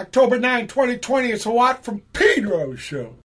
October 9, 2020. It's a Watt from Pedro show.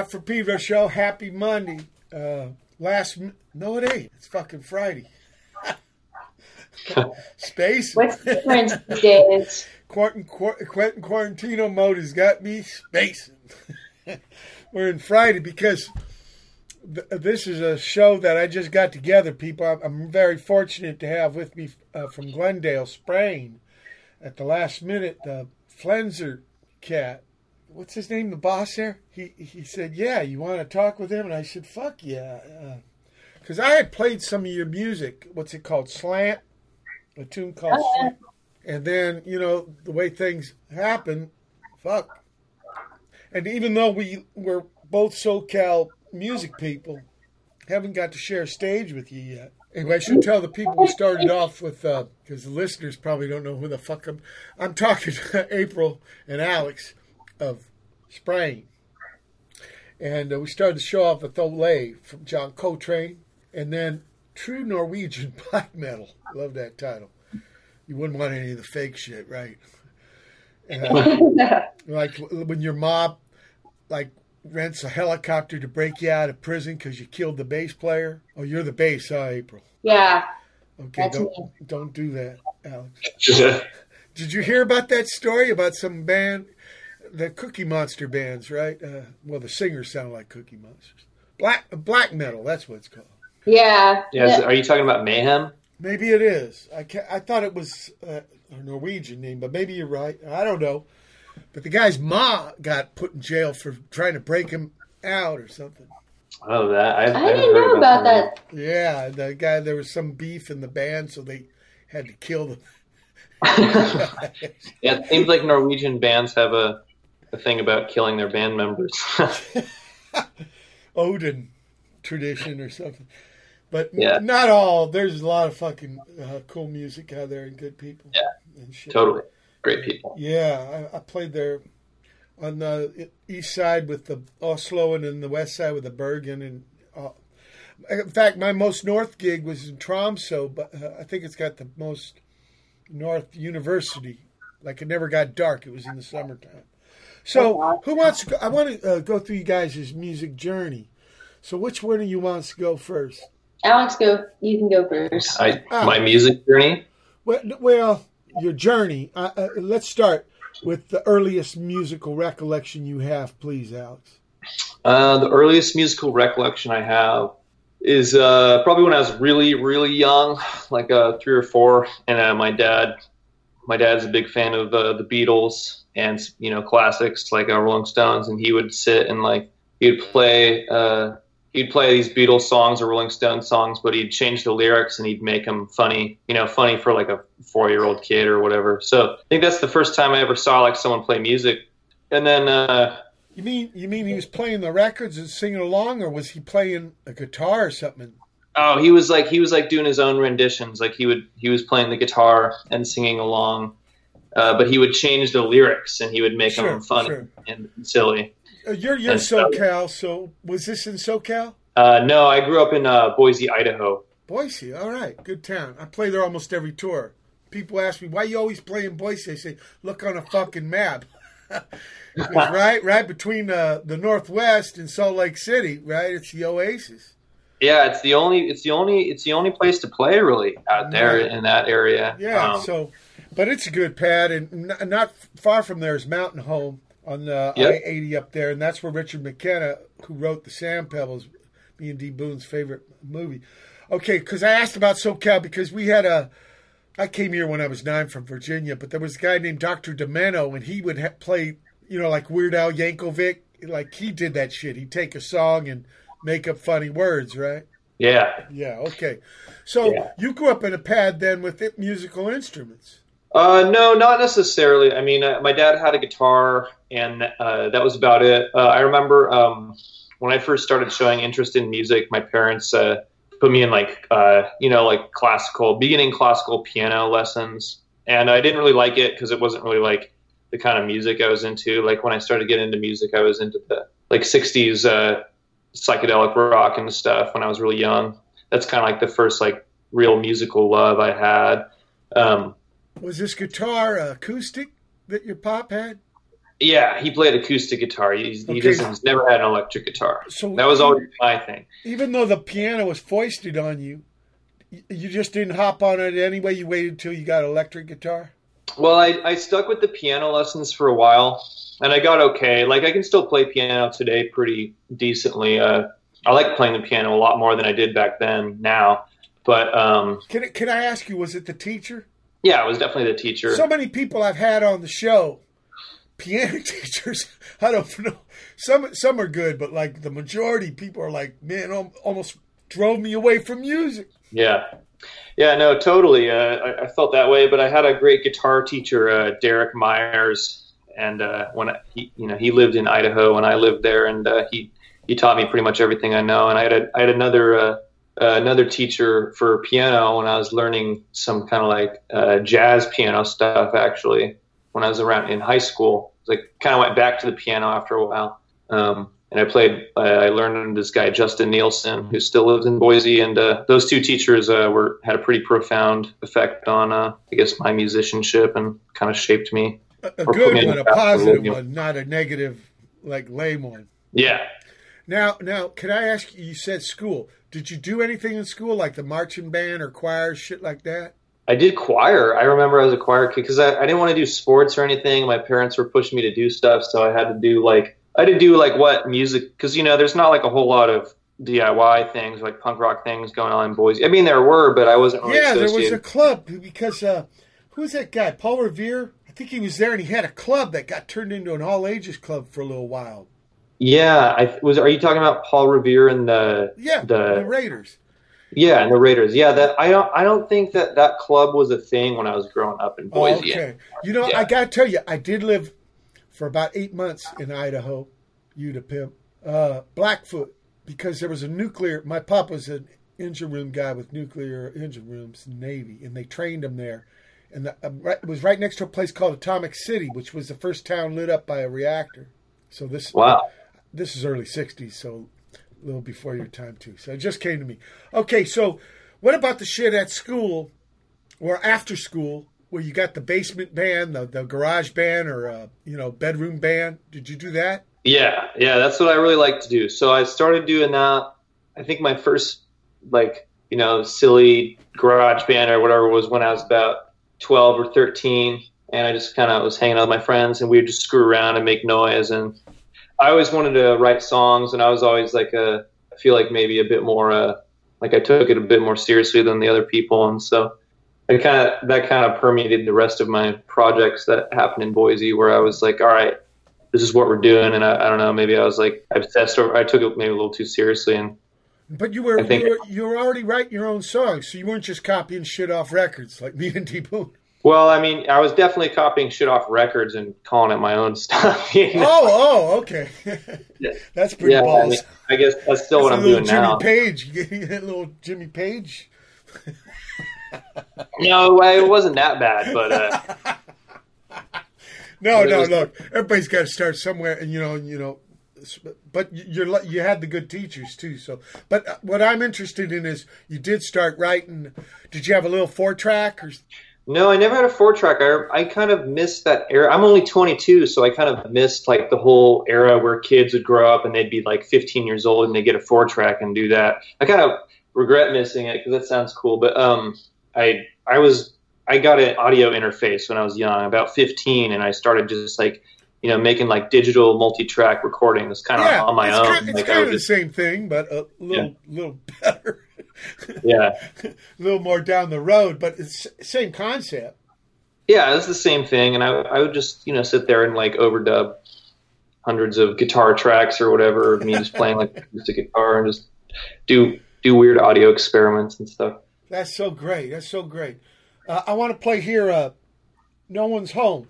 Watt from Pedro show. Happy Monday. Uh, last no, it ain't. It's fucking Friday. Space. What's the difference these days? Quentin, Quentin Quarantino mode has got me spacing. We're in Friday because th- this is a show that I just got together. People, I'm, I'm very fortunate to have with me uh, from Glendale, Sprain, at the last minute, the Flenser cat what's his name, the boss there? He he said, yeah, you want to talk with him? And I said, fuck yeah, because uh, I had played some of your music. What's it called? Slant, a tune called oh, Slant. And then you know the way things happen, fuck. And even though we were both SoCal music people, haven't got to share a stage with you yet. Anyway, I should tell the people we started off with because uh, the listeners probably don't know who the fuck I'm. I'm talking to April and Alex of Sprain. And uh, we started the show off with Ole from John Coltrane, and then True Norwegian Black Metal. Love that title. You wouldn't want any of the fake shit, right? Uh, like when your mob, like rents a helicopter to break you out of prison because you killed the bass player. Oh, you're the bass, huh, April? Yeah. Okay, don't don't do that, Alex. Did you hear about that story about some band? The Cookie Monster bands, right? Uh, well, the singers sound like Cookie Monsters. Black black metal, that's what it's called. Yeah. Yeah. Are you talking about Mayhem? Maybe it is. I I thought it was uh, a Norwegian name, but maybe you're right. I don't know. But the guy's ma got put in jail for trying to break him out or something. Oh, that I, I didn't know about that. Yeah, the guy there was some beef in the band, so they had to kill them. yeah, it seems like Norwegian bands have a a thing about killing their band members. Odin tradition or something. But yeah. not all. There's a lot of fucking uh, cool music out there and good people. Yeah, totally. Great people. Yeah, I, I, played there on the east side with the Oslo and then the west side with the Bergen and uh, In fact, my most north gig was in Tromso, but uh, I think it's got the most north university. Like it never got dark. It was in the summertime. So who wants to go? I want to uh, go through you guys' music journey. So which one of you wants to go first? Alex, go. You can go first. I, Ah. my music journey. Well, well your journey. Uh, uh, let's start with the earliest musical recollection you have, please, Alex. Uh, the earliest musical recollection I have is uh, probably when I was really, really young, like uh, three or four, and uh, my dad, my dad's a big fan of uh, the Beatles and you know classics like uh, Rolling Stones, and he would sit and like he would play. Uh, He'd play these Beatles songs or Rolling Stones songs, but he'd change the lyrics and he'd make them funny, you know, funny for like a four-year-old kid or whatever. So I think that's the first time I ever saw like someone play music. And then uh, You mean you mean he was playing the records and singing along, or was he playing a guitar or something? Oh, he was like he was like doing his own renditions. Like he would he was playing the guitar and singing along, uh, but he would change the lyrics and he would make Sure, them funny sure. and silly. Uh, you're you're And so- SoCal, so was this in SoCal? Uh, no, I grew up in uh, Boise, Idaho. Boise, all right, good town. I play there almost every tour. People ask me why you always play in Boise. I say, look on a fucking map. Right, right between uh, the Northwest and Salt Lake City, right? It's the oasis. Yeah, it's the only it's the only it's the only place to play really out there Right. in that area. Yeah, Um, so, but it's a good pad, and n- not far from there is Mountain Home on the Yep. I eighty up there, and that's where Richard McKenna, who wrote the Sand Pebbles, me and D. Boon's favorite movie. Okay, because I asked about SoCal because we had a. I came here when I was nine from Virginia, but there was a guy named Doctor Demento, and he would ha- play, you know, like Weird Al Yankovic, like he did that shit. He'd take a song and make up funny words, right? yeah. Yeah, okay. So Yeah. you grew up in a pad then with musical instruments. Uh, no, not necessarily. I mean, uh, my dad had a guitar, and uh, that was about it. Uh, I remember um, when I first started showing interest in music, my parents uh, put me in like, uh, you know, like classical, beginning classical piano lessons, and I didn't really like it because it wasn't really like the kind of music I was into. Like when I started getting into music, I was into the like '60s uh, psychedelic rock and stuff when I was really young. That's kind of like the first like real musical love I had. Um, Was this guitar acoustic that your pop had? Yeah, he played acoustic guitar. He's, Okay. He doesn't. He's never had an electric guitar. So That was always my thing. even though the piano was foisted on you, you just didn't hop on it anyway. You waited till you got an electric guitar. Well, I, I stuck with the piano lessons for a while, and I got okay. Like I can still play piano today pretty decently. Uh, I like playing the piano a lot more than I did back then. Now, but um, Can can I ask you? Was it the teacher? yeah, it was definitely the teacher. So many people I've had on the show, piano teachers. I don't know. Some some are good, but like the majority, people are like, man, almost drove me away from music. Yeah. Yeah, no, totally. Uh, I, I felt that way, but I had a great guitar teacher, uh, Derek Myers, and uh, when I, he, you know, he lived in Idaho and I lived there, and uh, he he taught me pretty much everything I know. And I had a, I had another uh, uh, another teacher for piano when I was learning some kind of like uh, jazz piano stuff. Actually, when I was around in high school, like kind of went back to the piano after a while. Um, and I played. I learned under this guy Justin Nielsen, who still lives in Boise, and uh, those two teachers uh, were had a pretty profound effect on, uh, I guess, my musicianship and kind of shaped me. A, a good put me in one, a positive one, not a negative, like lame one. Yeah, Now, now, can I ask you? You said school. Did you do anything in school, like the marching band or choir, shit like that? I did choir. I remember I was a choir kid because I, I didn't want to do sports or anything. My parents were pushing me to do stuff, so I had to do like I had to do like what music because you know there's not like a whole lot of DIY things like punk rock things going on in Boise. I mean there were, but I wasn't really yeah, there was a club because uh, who's that guy? Paul Revere. I think he was there, and he had a club that got turned into an all ages club for a little while. Yeah, I was. Are you talking about Paul Revere and the Yeah, the the Raiders. Yeah, and the Raiders. Yeah, that I don't I don't think that that club was a thing when I was growing up in Oh, Boise. okay. You know, Yeah. I got to tell you, I did live for about eight months in Idaho, you to pimp, uh, Blackfoot, because there was a nuclear. My pop was an engine room guy with nuclear engine rooms, Navy, and they trained him there. And the, uh, right, it was right next to a place called Atomic City, which was the first town lit up by a reactor. So this Wow. this is early '60s, so a little before your time too. So it just came to me. Okay, so what about the shit at school or after school where you got the basement band, the, the garage band, or uh, you know bedroom band? Did you do that? Yeah, yeah, that's what I really like to do. So I started doing that. I think my first like you know silly garage band or whatever was when I was about twelve or thirteen, and I just kind of was hanging out with my friends, and we would just screw around and make noise. And I always wanted to write songs, and I was always like a I feel like maybe a bit more uh, like I took it a bit more seriously than the other people, and so it kind of that kind of permeated the rest of my projects that happened in Boise, where I was like, all right, this is what we're doing, and I, I don't know, maybe I was like obsessed, or I took it maybe a little too seriously, and But you were, think- you were you were already writing your own songs, so you weren't just copying shit off records like me and D. Boon. well, I mean, I was definitely copying shit off records and calling it my own stuff. you know? Oh, oh, okay. Yeah. That's pretty yeah, I, balls. mean, I guess that's still what That's I'm a little doing Jimmy now. Page. You get little Jimmy Page. No, it wasn't that bad, but uh, No, no, was- look. Everybody's got to start somewhere, and you know, you know. But you're you had the good teachers too. So, but uh, what I'm interested in is you did start writing. Did you have a little four track or? no, I never had a four track. I, I kind of missed that era. I'm only 22, so I kind of missed like the whole era where kids would grow up and they'd be like 15 years old and they get a four track and do that. I kind of regret missing it because that sounds cool. But um, I I was I got an audio interface when I was young, about 15, and I started just like you know making like digital multi-track recordings, kind of Yeah, on my own. Kind, it's Like, I kind of would the same thing, but a little little better, yeah. a little more down the road. But it's same concept. Yeah, it's the same thing, and I, I would just you know sit there and like overdub hundreds of guitar tracks or whatever, of me just playing like acoustic guitar and just do do weird audio experiments and stuff. That's so great. That's so great. Uh, I want to play here. Uh, no one's home.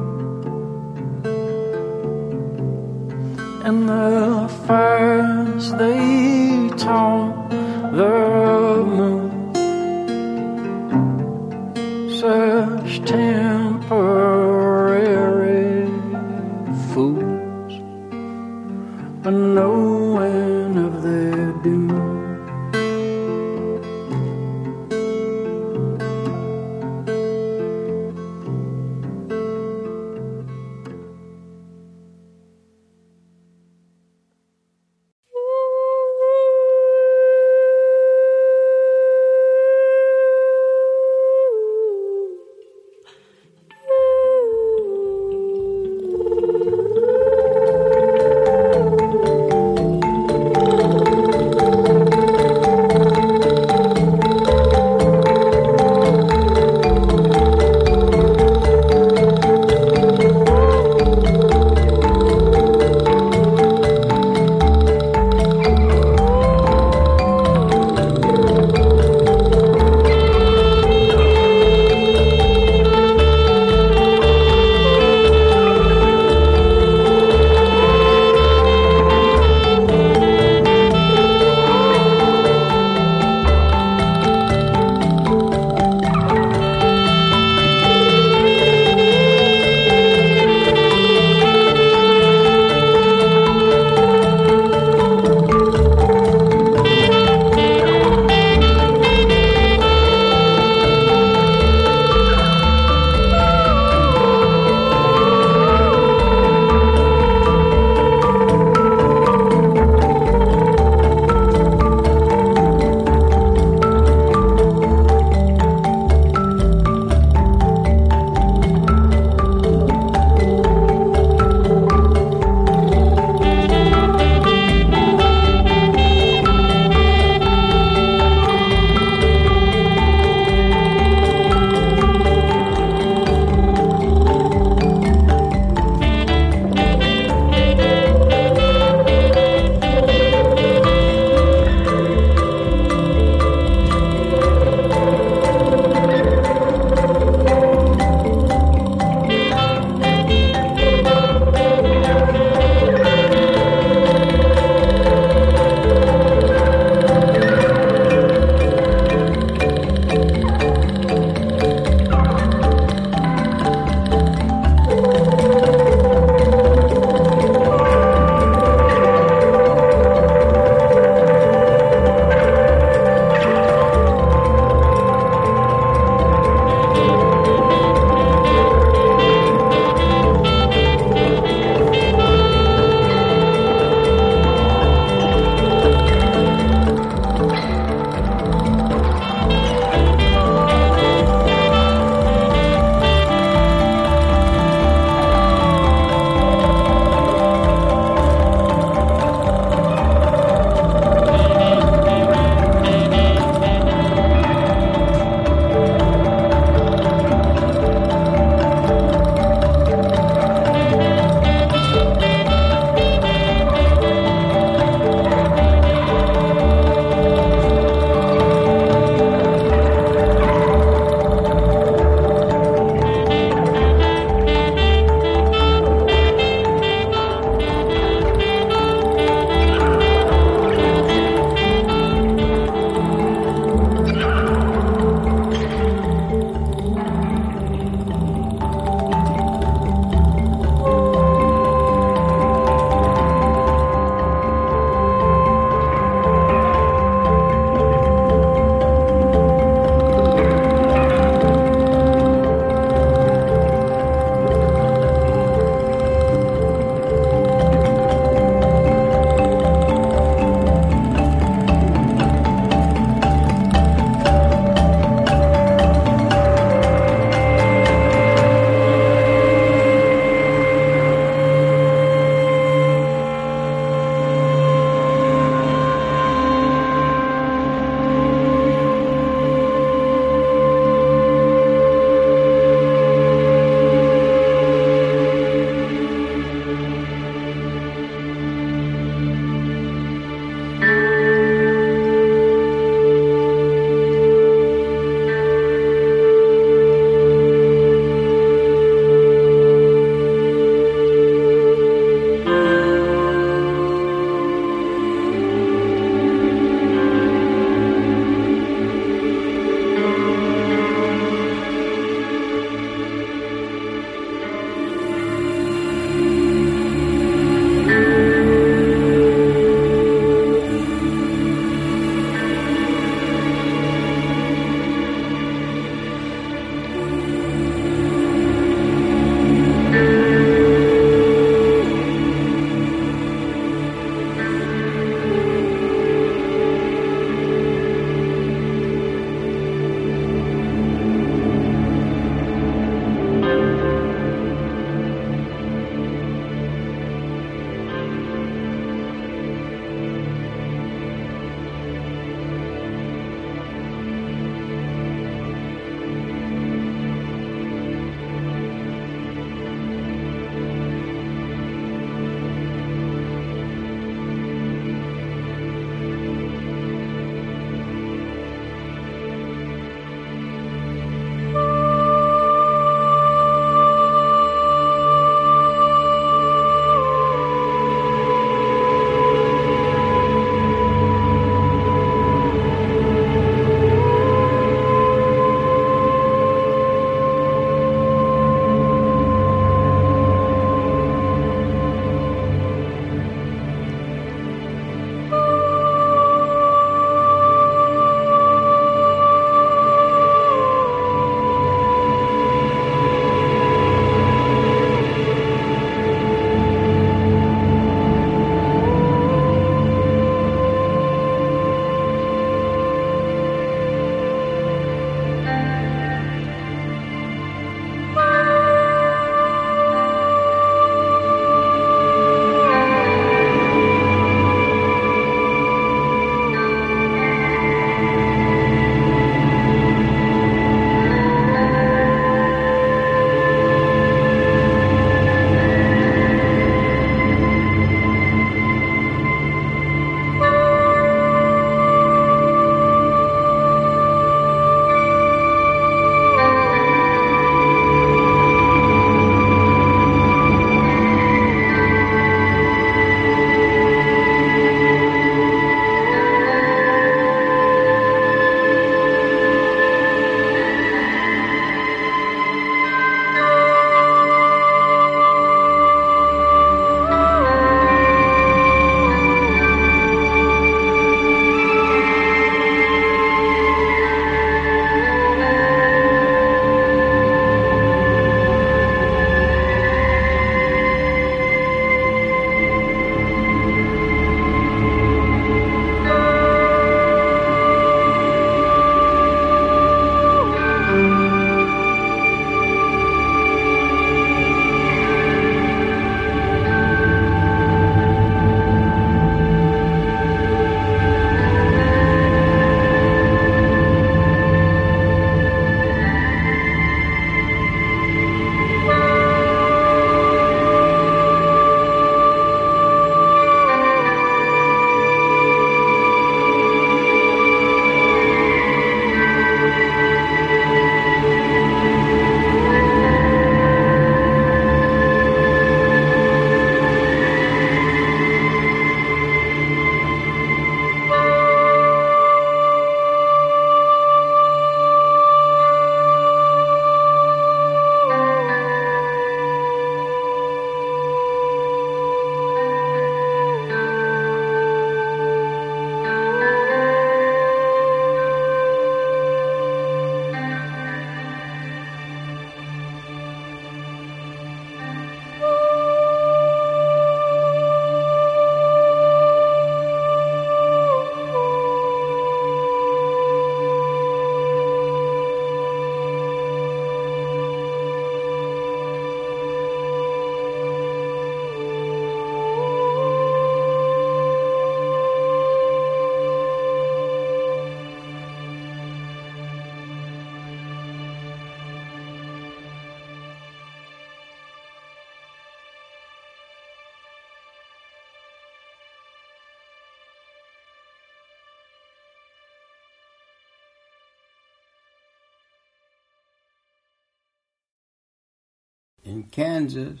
In Kansas,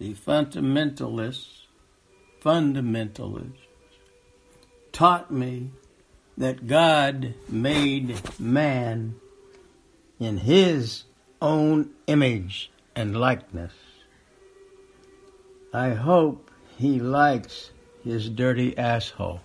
the fundamentalists, fundamentalists taught me that God made man in his own image and likeness. I hope he likes his dirty asshole.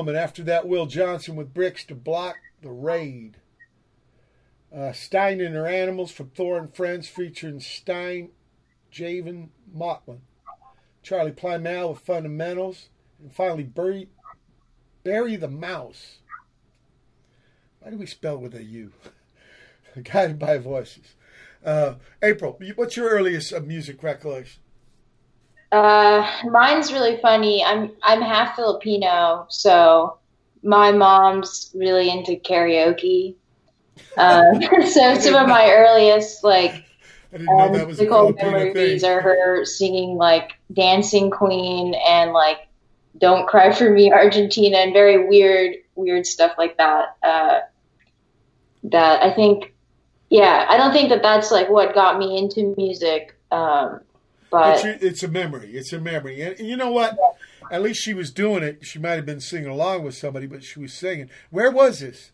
And after that, Will Johnson with Bricks to block the raid. Uh, Stine and Her Animals from Thor and Friends featuring Stine, Janvin, Motland. Charlie Plymell with Fundamentals. And finally, Bury, Bury the Mouse. Why do we spell with a U? Guided by Voices. Uh, April, what's your earliest uh, music recollection? Uh, mine's really funny. I'm I'm half Filipino, so my mom's really into karaoke. Um, so some of my earliest like I didn't know um, that was a musical memories are her singing like Dancing Queen and like Don't Cry for Me Argentina and very weird weird stuff like that. Uh, that I think, yeah, I don't think that that's like what got me into music. Um, But but you, it's a memory. It's a memory. And you know what? At least she was doing it. She might have been singing along with somebody, but she was singing. Where was this?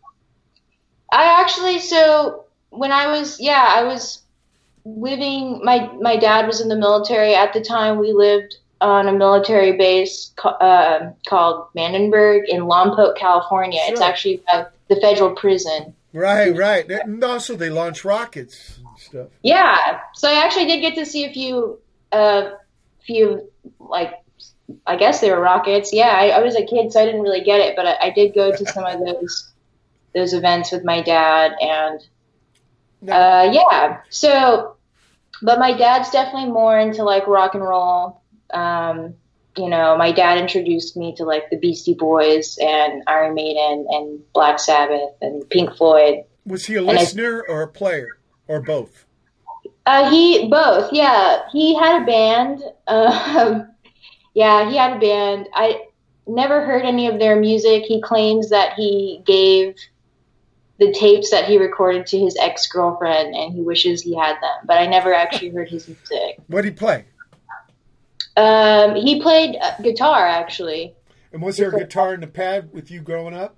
I actually so when I was yeah I was living my my dad was in the military at the time we lived on a military base uh, called Vandenberg in Lompoc, California. It's actually uh, the federal prison. Right, right. And also, they launch rockets and stuff. Yeah, so I actually did get to see a few uh few like I guess they were rockets. Yeah, I, I was a kid, so I didn't really get it, but I, I did go to some of those those events with my dad and Uh, yeah. So, but my dad's definitely more into like rock and roll. Um, you know, my dad introduced me to like the Beastie Boys and Iron Maiden and Black Sabbath and Pink Floyd. was he a and I- listener or a player or both? Uh, he both, yeah. He had a band. Um, yeah, he had a band. I never heard any of their music. He claims that he gave the tapes that he recorded to his ex girlfriend, and he wishes he had them. But I never actually heard his music. What did he play? Um, he played uh, guitar actually. And was there a guitar in the pad with you growing up?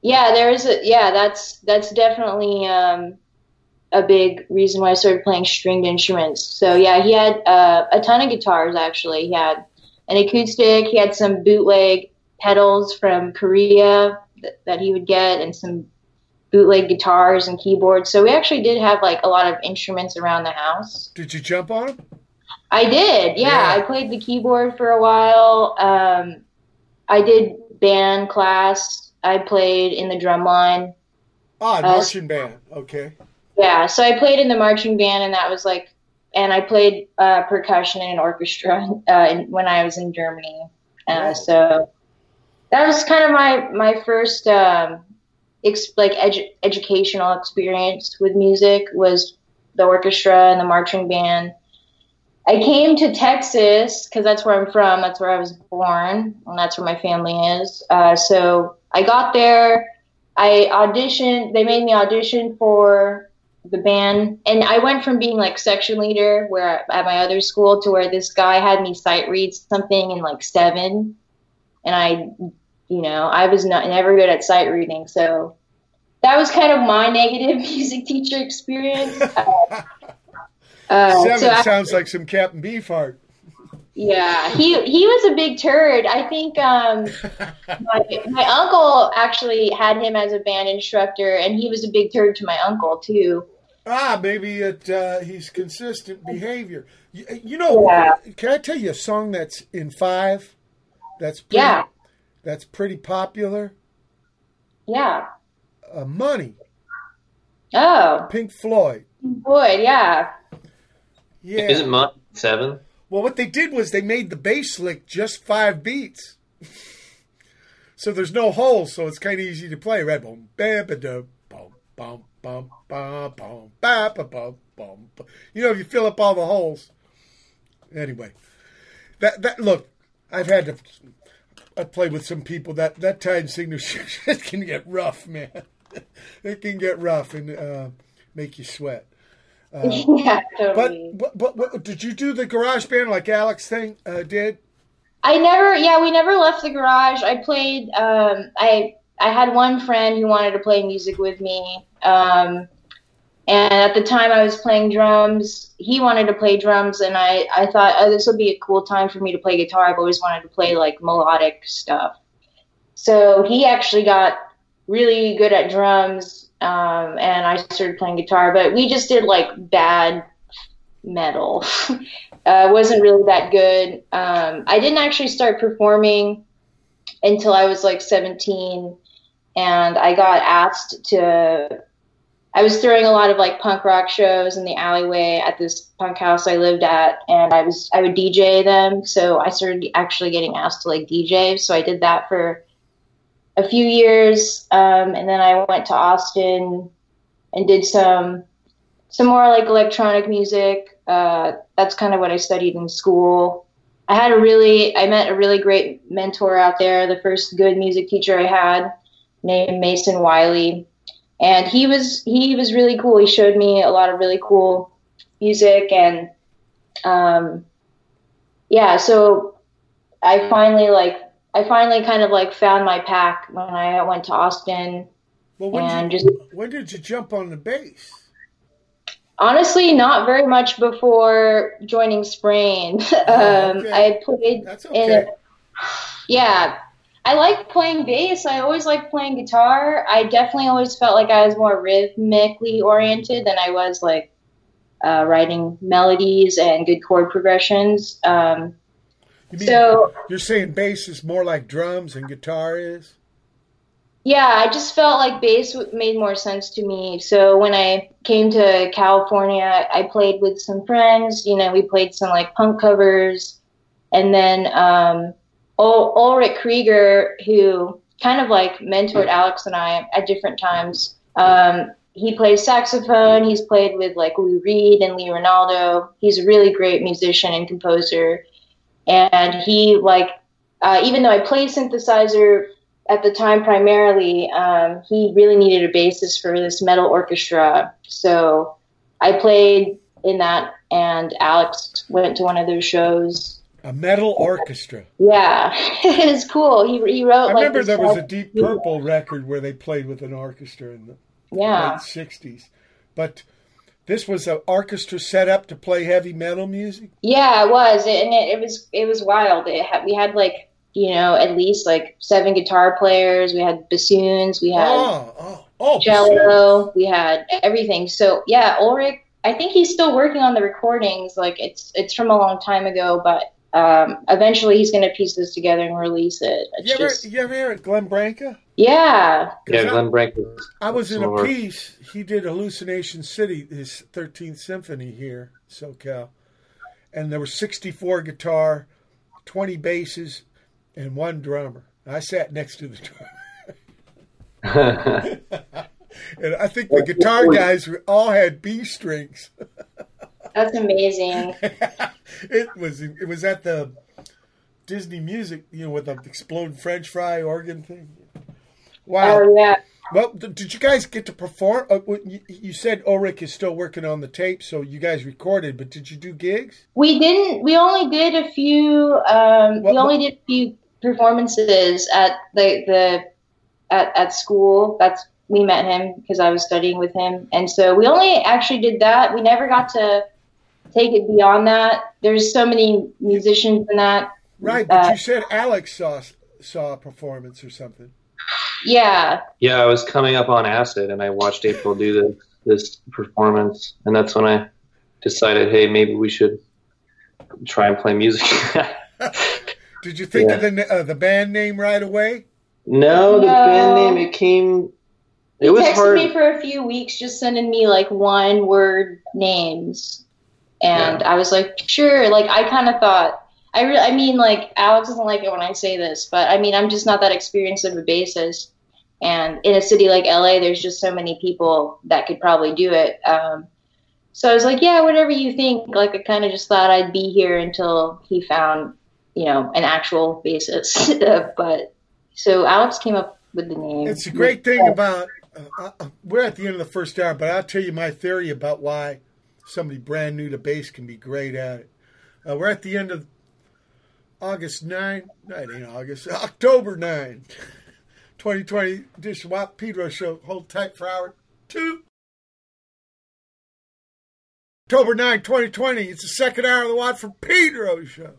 Yeah, there is a yeah. That's that's definitely um, a big reason why I started playing stringed instruments. So yeah, he had uh, a ton of guitars actually. He had an acoustic. He had some bootleg pedals from Korea that, that he would get, and some bootleg guitars and keyboards. So we actually did have like a lot of instruments around the house. Did you jump on him? I did, yeah. Yeah. I played the keyboard for a while. Um, I did band class. I played in the drum line. Ah, Uh, marching band. Okay. Yeah, so I played in the marching band, and that was like, and I played uh, percussion in an orchestra uh, in, when I was in Germany. Uh. So that was kind of my my first um, ex- like edu- educational experience with music was the orchestra and the marching band. I came to Texas because that's where I'm from. That's where I was born, and that's where my family is. Uh, so I got there. I auditioned. They made me audition for the band, and I went from being like section leader, where at my other school, to where this guy had me sight read something in like seven, and I, you know, I was not never good at sight reading, so that was kind of my negative music teacher experience. Uh, uh, Seven so I- sounds like some Captain Beefheart. yeah, he he was a big turd. I think um, my my uncle actually had him as a band instructor, and he was a big turd to my uncle too. Ah, maybe it. Uh, he's consistent behavior. You, you know, Yeah. can I tell you a song that's in five? That's pretty, Yeah. That's pretty popular. Yeah. Uh, Money, Oh, Pink Floyd. boy, yeah. Yeah. Isn't mine seven? Well, what they did was they made the bass lick just five beats. so there's no holes, so it's kind of easy to play. Right? Boom, bam, ba, dum, bum, bum, bum, bum, bum, ba, ba, bum, bum, bum. You know, if you fill up all the holes. Anyway, that that look, I've had to. I played with some people that that time signature it can get rough, man. it can get rough and uh, make you sweat. yeah, totally. But, but but but did you do the garage band like Alex thing uh, did? I never, yeah, we never left the garage. I played. Um, I I had one friend who wanted to play music with me, um, and at the time I was playing drums. He wanted to play drums, and I I thought oh, this would be a cool time for me to play guitar. I've always wanted to play like melodic stuff. So he actually got really good at drums, um, and I started playing guitar. But we just did like bad metal. uh, wasn't really that good. Um, I didn't actually start performing until I was like 17, and I got asked to. I was throwing a lot of like punk rock shows in the alleyway at this punk house I lived at, and I was I would DJ them. So I started actually getting asked to like DJ. So I did that for a few years, um, and then I went to Austin and did some some more like electronic music. Uh, that's kind of what I studied in school. I had a really, I met a really great mentor out there. The first good music teacher I had, named Mason Wiley, and he was he was really cool. He showed me a lot of really cool music, and um, yeah, so I finally like I finally kind of like found my pack when I went to Austin Well, when and did just you, when did you jump on the bass? Honestly, not very much before joining Sprain. Oh, um, okay. I played That's in okay. yeah. I like playing bass. I always like playing guitar. I definitely always felt like I was more rhythmically oriented than I was like uh, writing melodies and good chord progressions. Um, You mean so you're saying bass is more like drums and guitar is? Yeah, I just felt like bass made more sense to me. So when I came to California, I played with some friends. You know, we played some like punk covers, and then um, Ul- Ulrich Krieger, who kind of like mentored Alex and I at different times. Um, he plays saxophone. He's played with like Lou Reed and Lee Ranaldo. He's a really great musician and composer. And he like, uh, even though I played synthesizer at the time primarily, um, he really needed a bassist for this metal orchestra. So I played in that, and Alex went to one of those shows. A metal orchestra. Yeah, it was cool. He he wrote. I like, remember there was a Deep Purple record where they played with an orchestra in the Yeah, late '60s, but this was an orchestra set up to play heavy metal music. yeah, it was, and it, it was it was wild. It had, we had like you know at least like seven guitar players. We had bassoons. We had. Oh, oh, oh! cello. We had everything. So yeah, Ulrich. I think he's still working on the recordings. Like it's it's from a long time ago, but um, eventually he's going to piece this together and release it. It's You ever, just you ever hear it, Glenn Branca? yeah, Yeah, I- Glenn Brank. was- I was in a piece. He did Hallucination City, his 13th symphony here, SoCal, and there were 64 guitar, 20 basses, and one drummer. I sat next to the drummer. And I think the guitar guys all had B strings. That's amazing. it was it was at the Disney Music, you know, with the exploding French fry organ thing. Wow. Oh yeah. Well, th- did you guys get to perform? Uh, you, you said Ulrich is still working on the tape, so you guys recorded, but did you do gigs? We didn't. We only did a few. Um, What- we only did a few performances at the the at at school. That's we met him because I was studying with him, and so we only actually did that. We never got to take it beyond that. There's so many musicians in that. Right, but Uh, you said Alex saw saw a performance or something. Yeah, yeah, I was coming up on acid, and I watched April do this this performance, and that's when I decided, hey, maybe we should try and play music. Did you think Yeah. of the uh, the band name right away? no, the No. band name it came. he It was texted hard. me for a few weeks, just sending me like one word names, and I was like, sure. Like I kind of thought. I re- I mean, like Alex doesn't like it when I say this, but I mean, I'm just not that experienced of a bassist. And in a city like LA, there's just so many people that could probably do it. Um, so I was like, yeah, whatever you think. Like I kind of just thought I'd be here until he found, you know, an actual bassist. but so Alex came up with the name. It's a great thing about. Uh, uh, we're at the end of the first hour, but I'll tell you my theory about why somebody brand new to bass can be great at it. Uh, we're at the end of August 9. No, it ain't August. October 9. 2020 edition Wap Pedro Show. Hold tight for hour two. October 9, 2020. It's the second hour of the Watt from Pedro Show.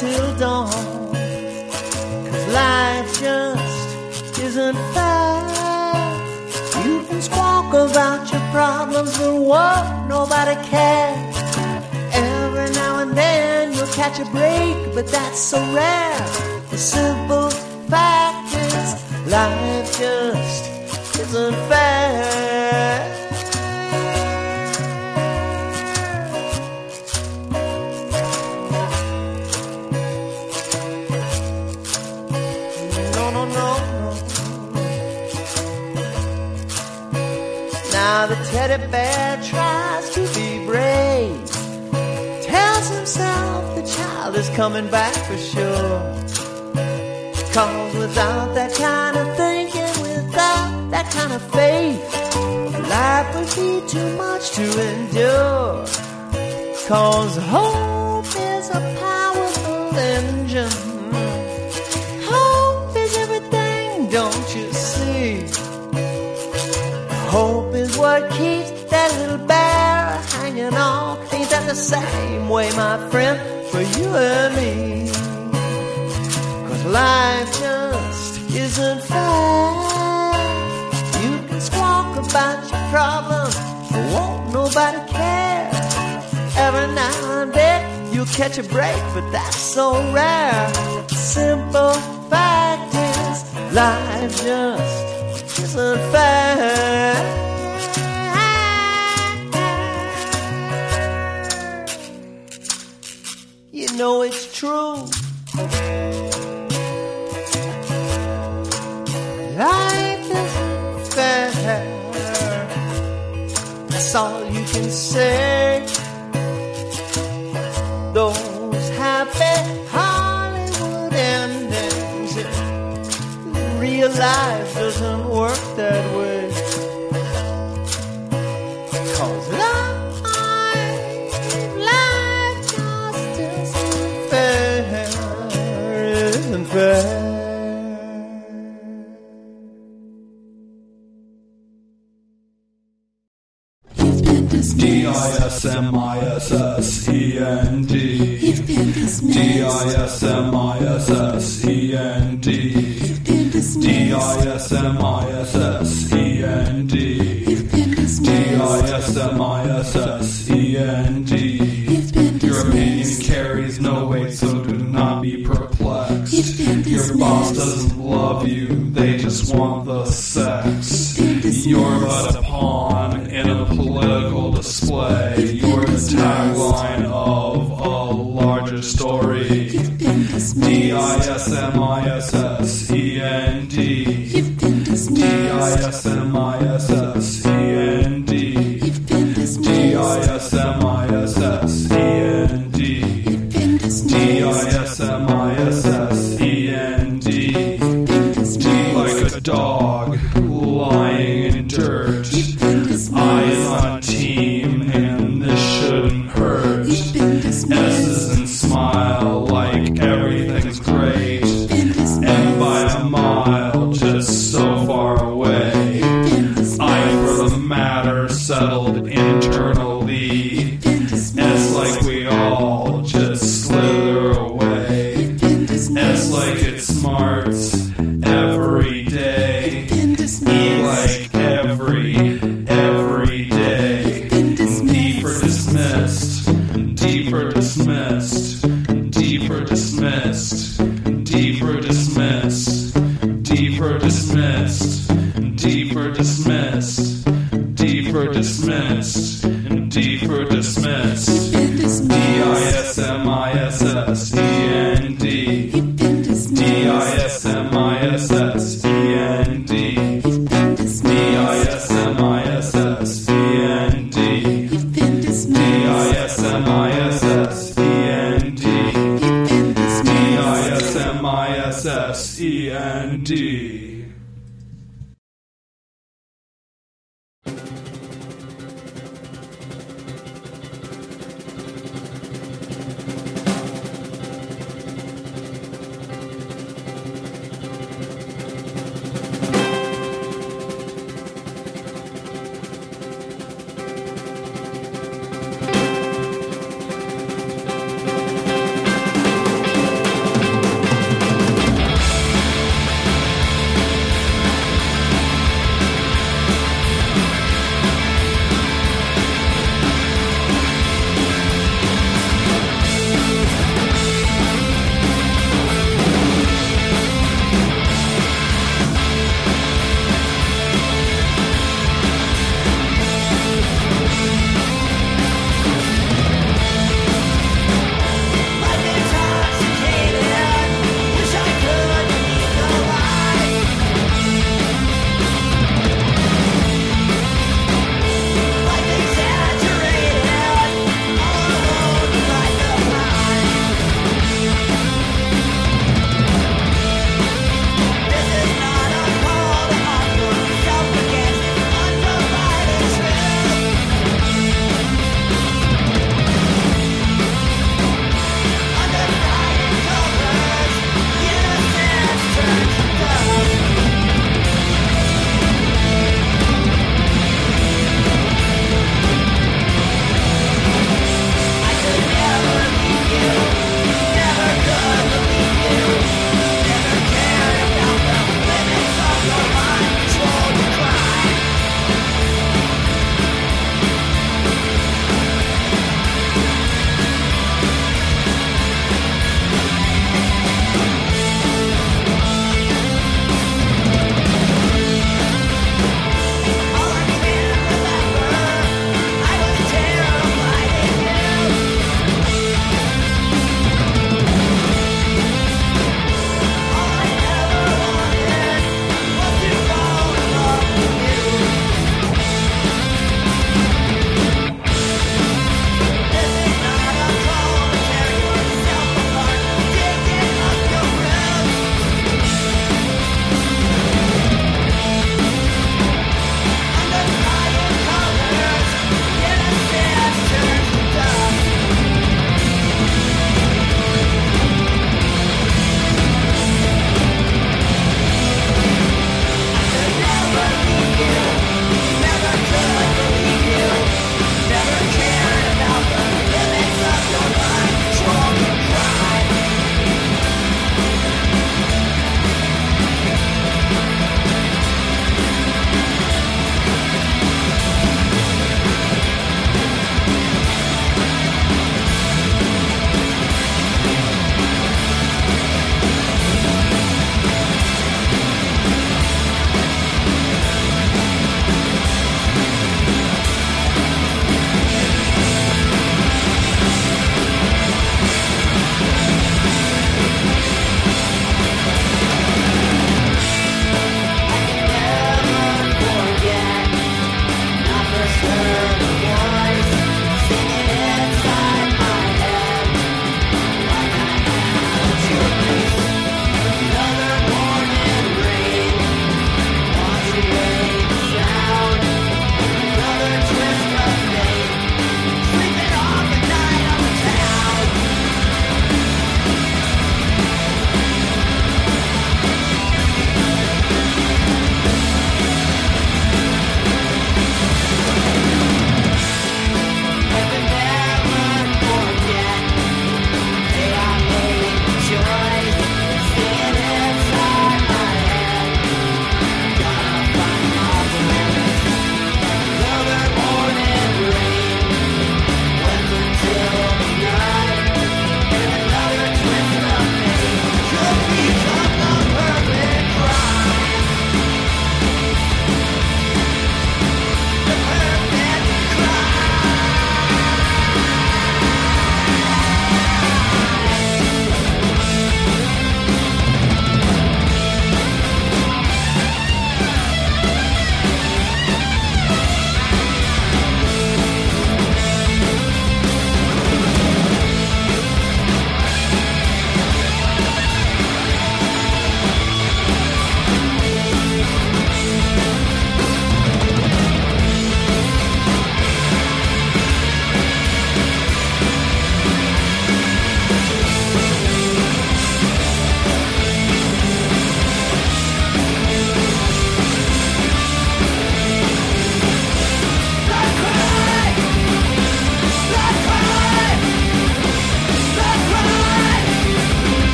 till dawn. that's all you can say. Those happy Hollywood endings, real life doesn't work that. M I S S E N D. Dismissed. Dismissed. Dismissed. Dismissed. Your opinion carries no weight, so do not be perplexed. Your boss doesn't love you; they just want the sex. You're but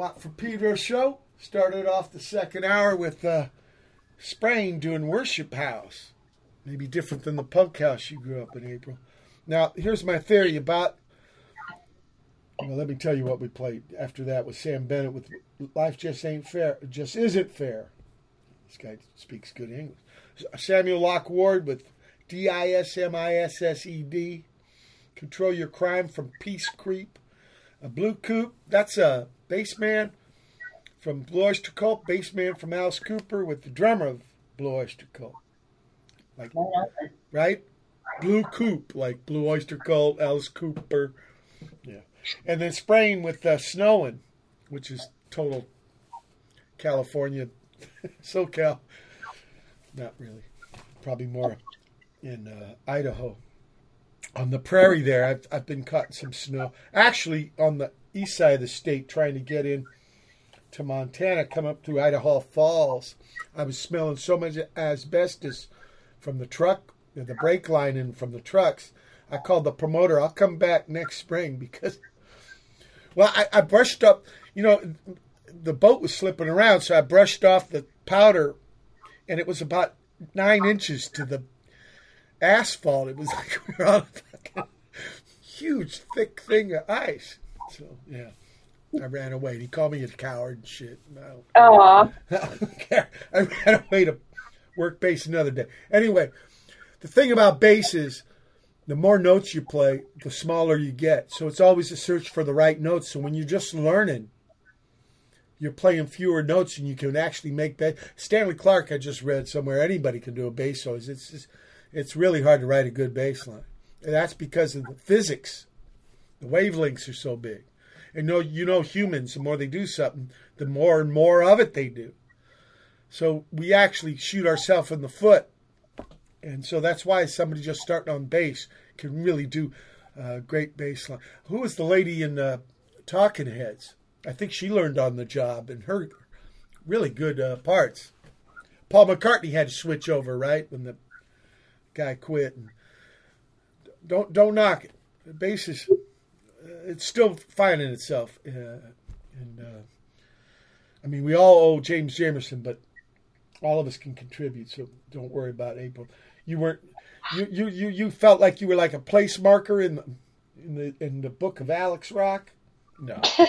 Watt from Pedro show. Started off the second hour with uh, Sprain doing Worship House. Maybe different than the punk house you grew up in, April. Now, here's my theory about. Well, let me tell you what we played after that with Samm Bennett with Life Just Ain't Fair. Just Isn't Fair. This guy speaks good English. Samuel Locke Ward with D I S M I S S E D. Control Your Crime from Peace Creep. A Blue Coupe, that's a bass man from Blue Oyster Cult, bass man from Alice Cooper with the drummer of Blue Oyster Cult. Like, right? Blue Coupe, like Blue Oyster Cult, Alice Cooper. Yeah. And then Sprain with uh, Snowing, which is total California, SoCal. Not really. Probably more in uh, Idaho. On the prairie there, I've, I've been cutting some snow. Actually, on the east side of the state, trying to get in to Montana, come up through Idaho Falls. I was smelling so much asbestos from the truck, the brake line, lining from the trucks. I called the promoter. I'll come back next spring because, well, I, I brushed up. You know, the boat was slipping around, so I brushed off the powder, and it was about nine inches to the asphalt. It was like a fucking huge, thick thing of ice. So yeah, I ran away. He called me a coward and shit. No, I don't care. I ran away to work bass another day. Anyway, the thing about bass is the more notes you play, the smaller you get. So it's always a search for the right notes. So when you're just learning, you're playing fewer notes and you can actually make bass. Stanley Clarke, I just read somewhere, anybody can do a bass solo. It's, it's, it's really hard to write a good bass line. And that's because of the physics. The wavelengths are so big. And know you know humans, the more they do something, the more and more of it they do. So we actually shoot ourselves in the foot. And so that's why somebody just starting on bass can really do great bass line. Who was the lady in uh, Talking Heads? I think she learned on the job and her really good uh, parts. Paul McCartney had to switch over, right, when the guy quit. And don't don't knock it. The bass is it's still finding itself. Uh, and uh, I mean, we all owe James Jamerson, but all of us can contribute. So don't worry about April. You weren't. You you you, you felt like you were like a place marker in the in the in the book of Alex Rock. No.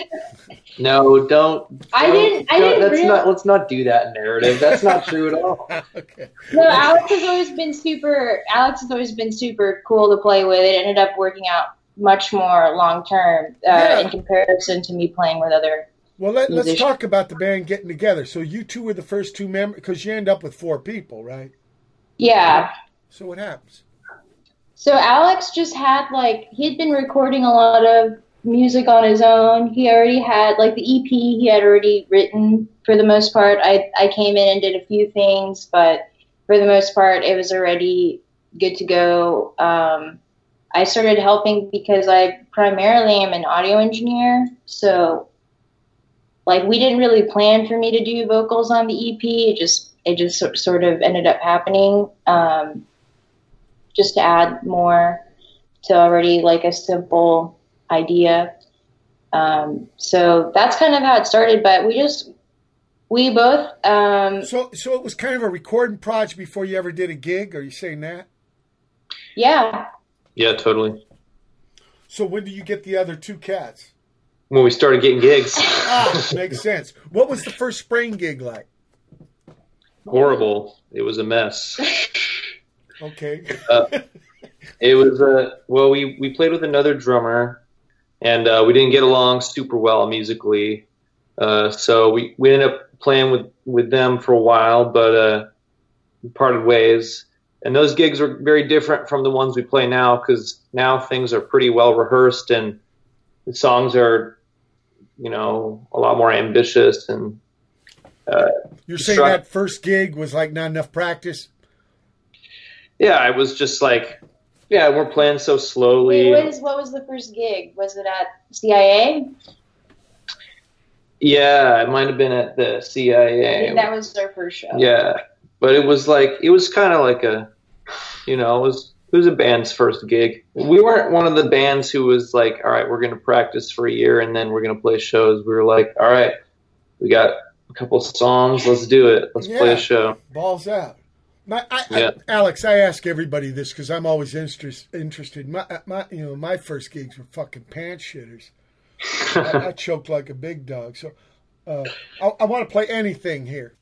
No, don't. I don't- didn't- I don't- didn't That's real- not. Let's not do that narrative. That's not true at all. okay. No, Alex has always been super. Alex has always been super cool to play with. It ended up working out much more long term uh, Yeah. in comparison to me playing with other. Well, let, let's talk about the band getting together. So you two were the first two members because you end up with four people, right? Yeah. So what happens? So Alex just had like he'd been recording a lot of music on his own. He already had like the EP he had already written for the most part. I I came in and did a few things, but for the most part it was already good to go. Um, I started helping because I primarily am an audio engineer, so like we didn't really plan for me to do vocals on the EP. It just it just sort of ended up happening. Um, just to add more to already like a simple idea. Um, so that's kind of how it started. But we just we both um, So so it was kind of a recording project before you ever did a gig. Are you saying that? yeah Yeah, totally. So when do you get the other two cats? When we started getting gigs, Ah, makes sense. What was the first Sprain gig like? horrible. It was a mess. Okay. It was uh, well, we we played with another drummer, and uh, we didn't get along super well musically. Uh, so we, we ended up playing with, with them for a while, but uh, we parted ways. And those gigs were very different from the ones we play now because now things are pretty well rehearsed and the songs are, you know, a lot more ambitious and uh, You're saying Stru- that first gig was like not enough practice? yeah, I was just like, yeah, we're playing so slowly. Wait, what, is, what was the first gig? Was it at CIA? Yeah, it might have been at the CIA. That was our first show. Yeah, but it was like it was kind of like a, you know, it was it was a band's first gig. We weren't one of the bands who was like, all right, we're going to practice for a year and then we're going to play shows. We were like, all right, we got a couple songs, let's do it, let's play a show. Balls out. My, I, Yeah. I, Alex, I ask everybody this because I'm always interest, interested. My, my, you know, my first gigs were fucking pants shitters. I, I choked like a big dog. So, uh, I, I want to play anything here.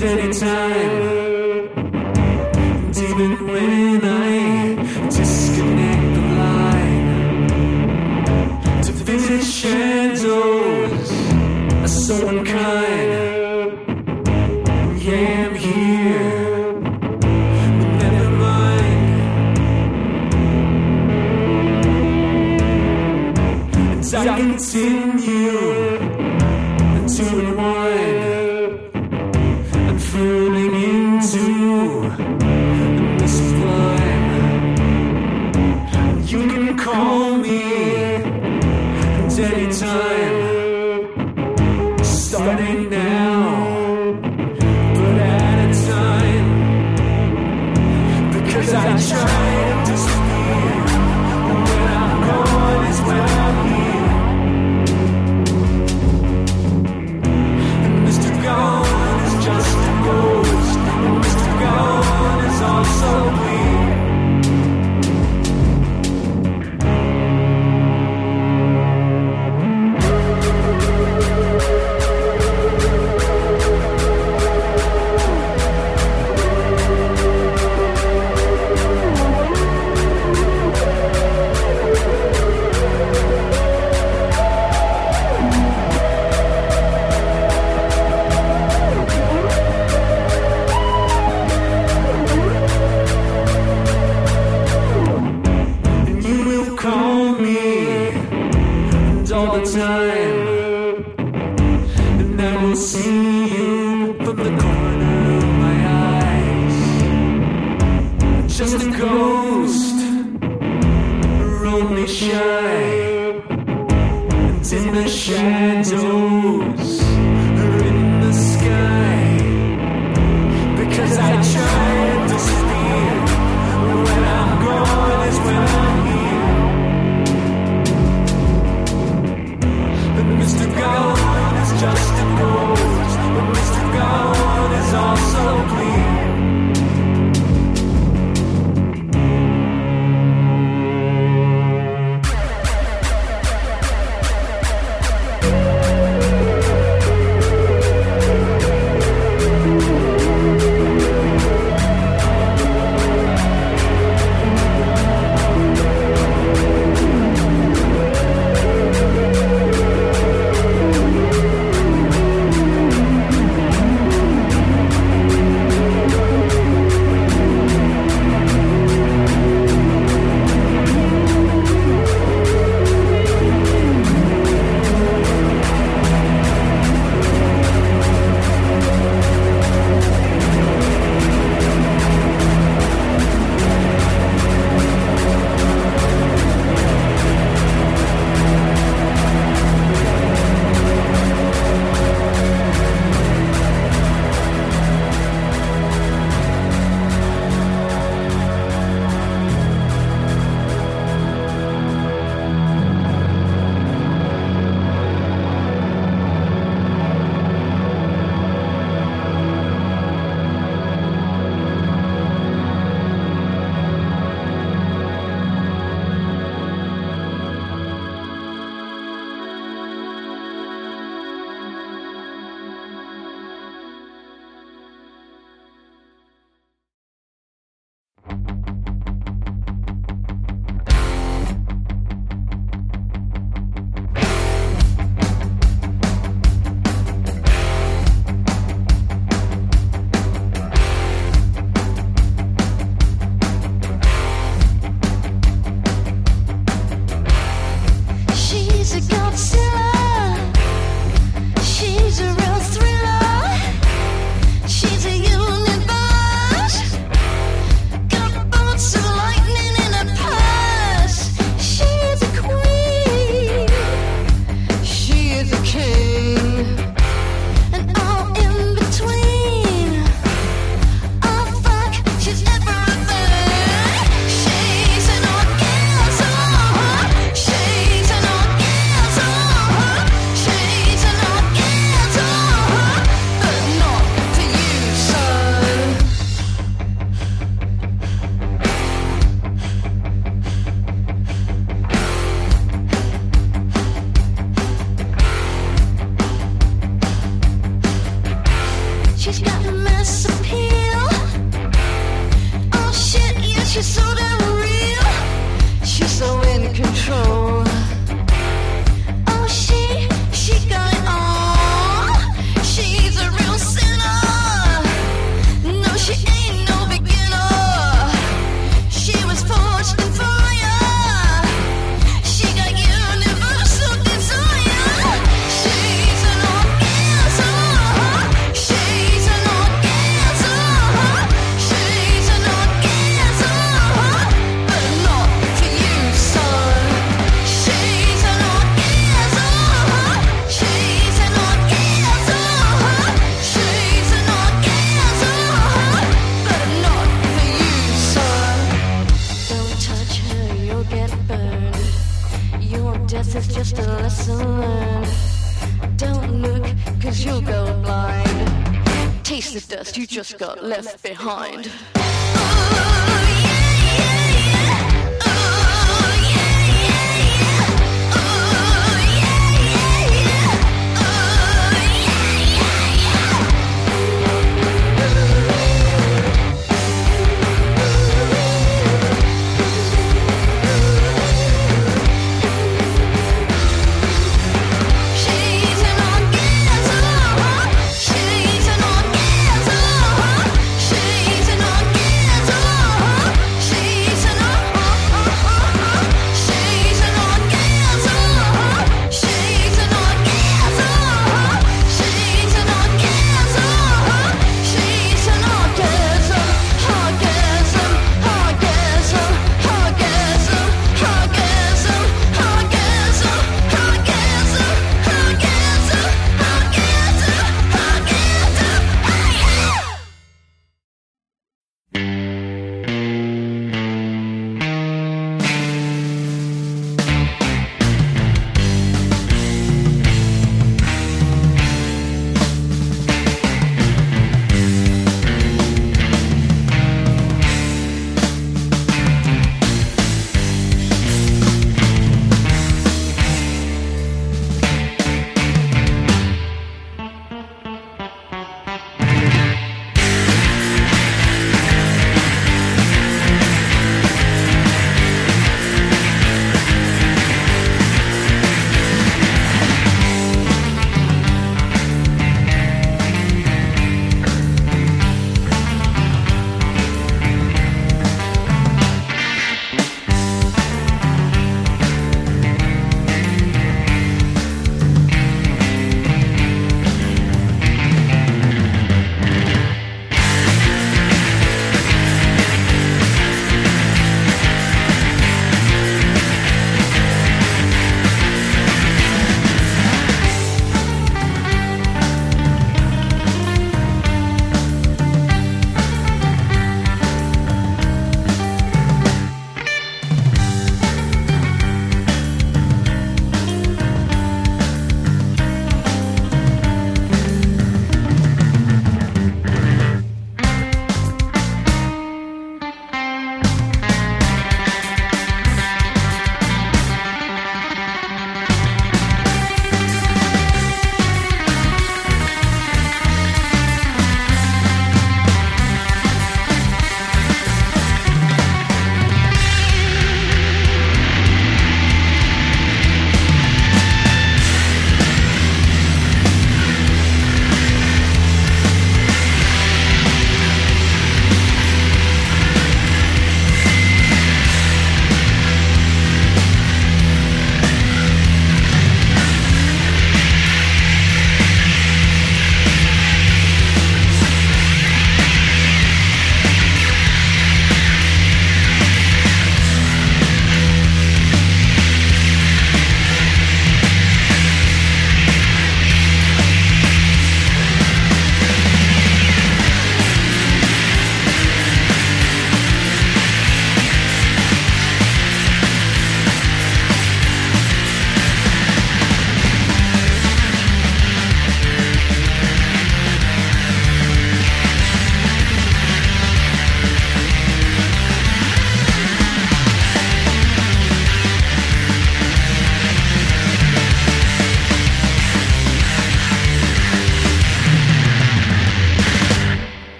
happens anytime. Even when I disconnect the line to visit shadows, someone comes.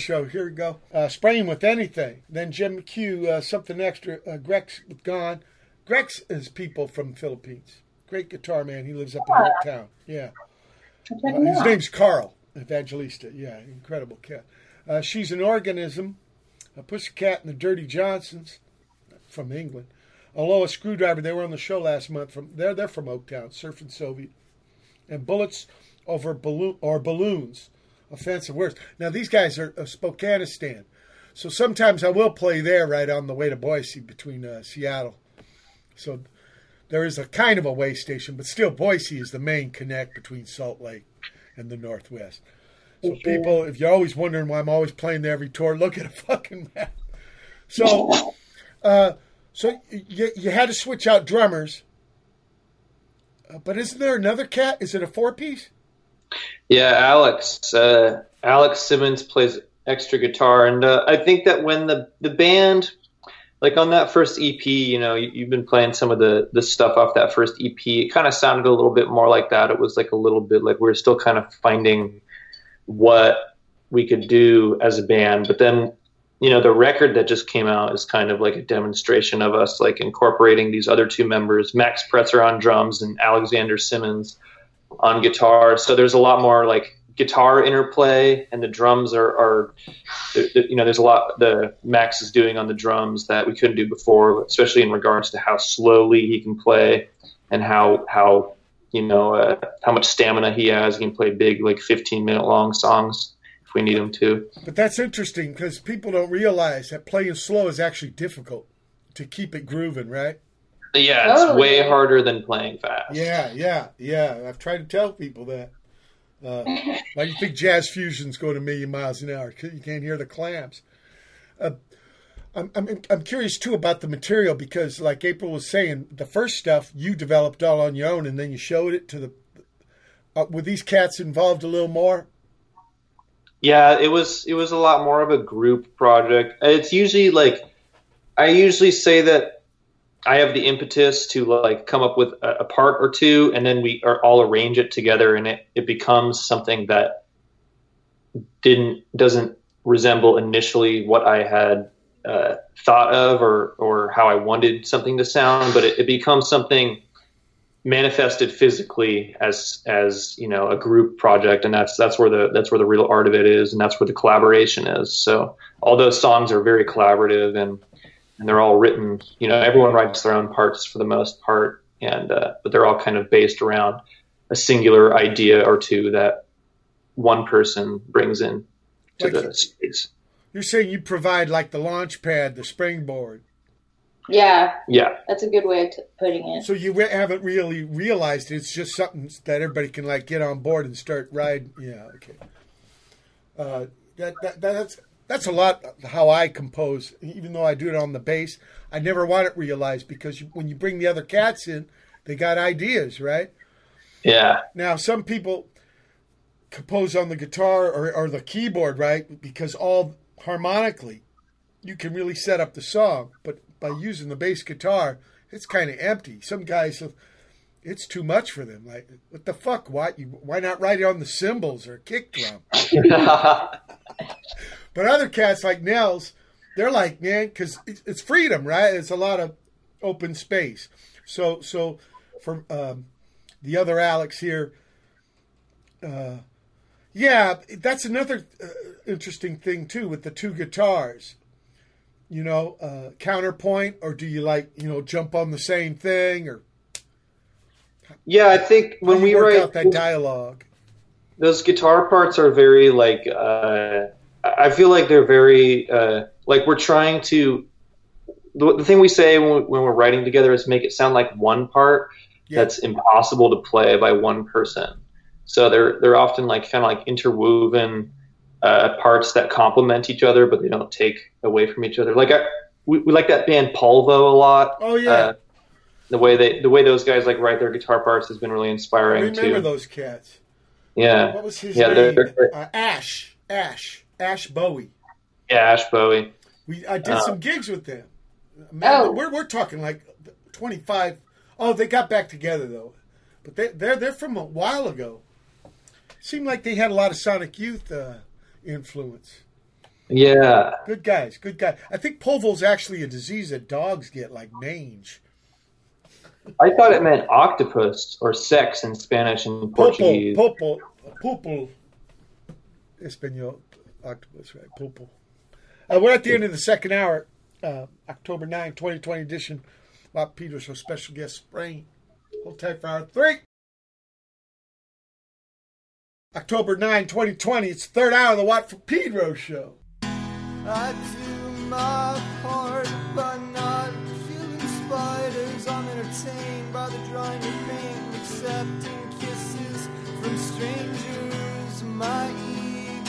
Show. Here we go. Uh, Sprain with anything. Then Jim McHugh, uh, something extra. Uh, Grex gone. Grex is people from Philippines. Great guitar man. He lives up in Oaktown. Yeah. Uh, his name's Karl Evangelista. Yeah, incredible cat. Uh, she's an organism. A pussycat and the Dirty Johnsons from England. Aloha Screwdriver. They were on the show last month. From they're they're from Oaktown, surfing Soviet. And bullets over balloon or balloons. Offensive words. Now these guys are uh, Spokanistan, so sometimes I will play there right on the way to Boise between uh, Seattle. So there is a kind of a way station, but still Boise is the main connect between Salt Lake and the Northwest. So people, if you're always wondering why I'm always playing there every tour, look at a fucking map. So, uh, so you you had to switch out drummers, uh, but isn't there another cat? Is it a four piece? Yeah, Alex. Uh, Alex Simmons plays extra guitar, and uh, I think that when the the band, like on that first EP, you know, you, you've been playing some of the the stuff off that first EP. It kind of sounded a little bit more like that. It was like a little bit like we're still kind of finding what we could do as a band, but then. You know, the record that just came out is kind of like a demonstration of us like incorporating these other two members, Max Pretzer on drums and Alexander Simmons on guitar. So there's a lot more like guitar interplay, and the drums are, are you know, there's a lot the Max is doing on the drums that we couldn't do before, especially in regards to how slowly he can play and how how you know uh, how much stamina he has. He can play big like 15 minute long songs if we need him to. But that's interesting because people don't realize that playing slow is actually difficult to keep it grooving, right? Yeah, it's way harder than playing fast. Yeah, yeah, yeah. I've tried to tell people that. Uh, why you think jazz fusions go to a million miles an hour? 'Cause You can't hear the clamps. Uh, I'm, I'm, I'm curious too about the material because, like April was saying, the first stuff you developed all on your own, and then you showed it to the. Uh, were these cats involved a little more? Yeah, it was it was a lot more of a group project. It's usually like I usually say that I have the impetus to like come up with a, a part or two, and then we are all arrange it together, and it it becomes something that didn't doesn't resemble initially what I had uh, thought of or or how I wanted something to sound, but it, it becomes something manifested physically as as you know a group project and that's that's where the that's where the real art of it is and that's where the collaboration is. So all those songs are very collaborative and and they're all written you know everyone writes their own parts for the most part and uh, but they're all kind of based around a singular idea or two that one person brings in to Like- the space You're saying you provide like the launch pad, the springboard. Yeah, yeah that's a good way of t- putting it. So you re- haven't really realized it's just something that everybody can like get on board and start riding. Yeah, okay. Uh, that, that that's that's a lot how I compose. Even though I do it on the bass, I never want it realized because you, when you bring the other cats in, they got ideas, right? yeah Now some people compose on the guitar or, or the keyboard, right? Because all harmonically, you can really set up the song, but by using the bass guitar, it's kind of empty. Some guys, it's too much for them. Like, what the fuck? Why you? Why not write it on the cymbals or kick drum? But other cats like Nels, they're like, man, because it's, it's freedom, right? It's a lot of open space. So, so for um, the other Alex here, uh, yeah, that's another uh, interesting thing too with the two guitars. You know, uh, counterpoint, or do you like you know jump on the same thing, or yeah i think when we write that dialogue? those guitar parts are very like uh, I feel like they're very uh, like we're trying to. The, the thing we say when, we- when we're writing together is make it sound like one part Yeah. that's impossible to play by one person. So they're they're often like kind of like interwoven uh, parts that complement each other, but they don't take away from each other. Like I, we, we like that band Polvo a lot. Oh yeah, Uh, the way they the way those guys like write their guitar parts has been really I inspiring remember too. those cats. Yeah, What was his yeah, they're, name? Uh, Ash, Ash, Ash Bowie. yeah, Ash Bowie. We I did Uh, some gigs with them. Man, Oh. we're we're talking like twenty five. Oh, they got back together though, but they they're they're from a while ago. Seemed like they had a lot of Sonic Youth uh, influence. Yeah. Good guys, good guy. I think polvo's actually a disease that dogs get, like mange. I thought it meant octopus or sex in Spanish and Popo, Portuguese. popo, popo. Espanol, octopus, right? Popo. Uh, we're at the end of the second hour, uh, October 9, 2020 edition. Bob Peters, our special guest, Sprain. Hold tight for hour three. October 9, 2020. It's the third hour of the Watt from Pedro show. I do my part by not killing spiders. I'm entertained by the drawing of pain, accepting kisses from strangers. My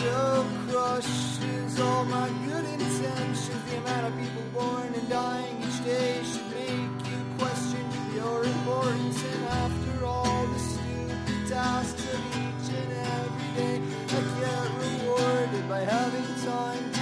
ego crushes all my good intentions. The amount of people born and dying each day should make you question your importance. And after all the stupid tasks of each and every day, I get rewarded by having time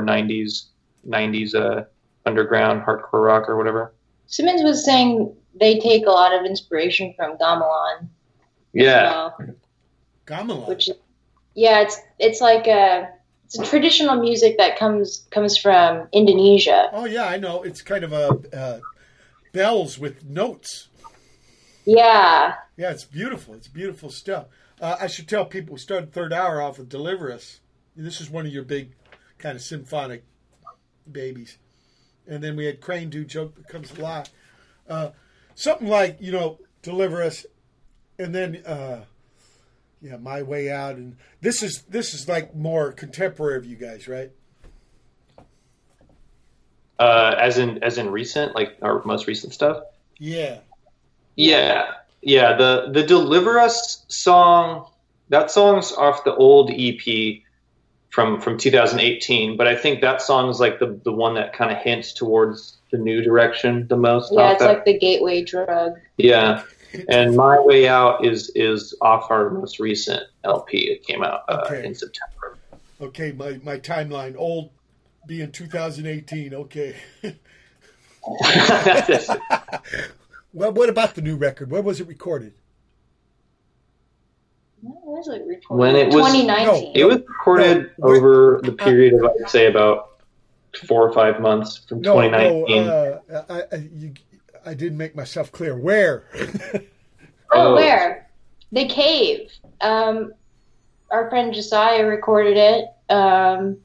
music or '90s '90s uh, underground hardcore rock or whatever. Simmons was saying they take a lot of inspiration from gamelan. Yeah, well, Gamelan. which yeah, it's it's like a it's a traditional music that comes comes from Indonesia. Oh yeah, I know. It's kind of a uh, bells with notes. Yeah, Yeah, it's beautiful. It's beautiful stuff. Uh, I should tell people we started third hour off with "Deliver Us." This is one of your big kind of symphonic babies, and then we had Crane do "Joke That Comes Alive." Uh, something like you know "Deliver Us," and then uh, yeah, "My Way Out," and this is this is like more contemporary of you guys, right? uh, as in as in recent, like our most recent stuff. Yeah. Yeah, yeah. The the "Deliver Us" song, that song's off the old EP from from 2018. But I think that song is like the the one that kind of hints towards the new direction the most. yeah, it's that. like the gateway drug. yeah. And "My Way Out" is is off our most recent LP. It came out uh, Okay. in September. Okay, my my timeline old being 2018. Okay. well, what about the new record? Where was it recorded? When was it recorded? when it was 2019. it was recorded No, over the period of I'd say about four or five months from No, no. 2019. Uh, I, I, you, I didn't make myself clear. Where? Oh, Oh. where? The Cave. Um, our friend Josiah recorded it. Um,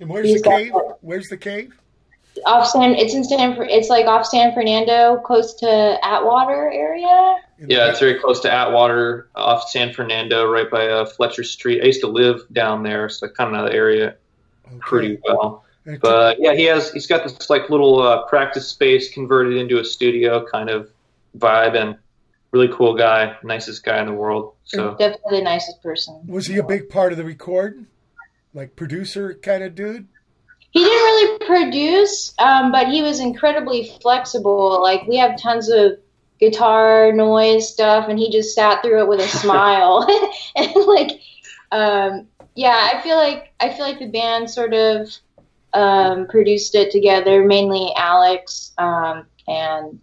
and where's the got- cave? Where's the cave? Off San. It's in San. It's like off San Fernando, close to Atwater area. Yeah, it's very close to Atwater, off San Fernando, right by uh, Fletcher Street. I used to live down there, so I kind of know the area pretty well. And But yeah, he has he's got this like little uh, practice space converted into a studio kind of vibe, and really cool guy, nicest guy in the world. So Definitely the nicest person. Was he a big part of the recording? Like producer kind of dude? He didn't really produce, um, but he was incredibly flexible. Like we have tons of guitar noise stuff, and he just sat through it with a smile. and like, um, yeah, I feel like I feel like the band sort of um, produced it together, mainly Alex um, and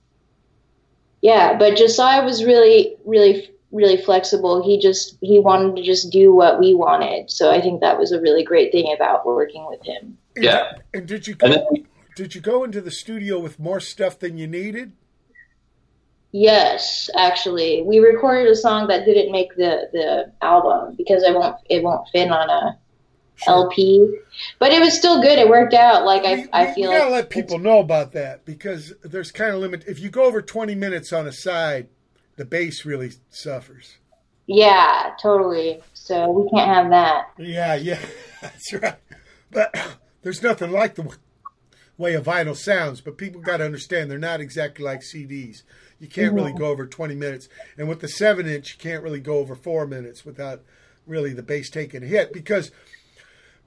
yeah. But Josiah was really, really, really flexible. He just he wanted to just do what we wanted. So I think that was a really great thing about working with him. Yeah, And did you and go, then did you go into the studio with more stuff than you needed? Yes, actually, we recorded a song that didn't make the the album because it won't it won't fit on a LP, but it was still good. It worked out. Like I We- I feel we gotta like let people know about that because there's kind of limit. If you go over 20 minutes on a side, the bass really suffers. yeah, totally. So we can't have that. Yeah, yeah, that's right. But there's nothing like the way a vinyl sounds. But people got to understand they're not exactly like CDs. You can't really go over 20 minutes, and with the seven inch, you can't really go over four minutes without really the bass taking a hit because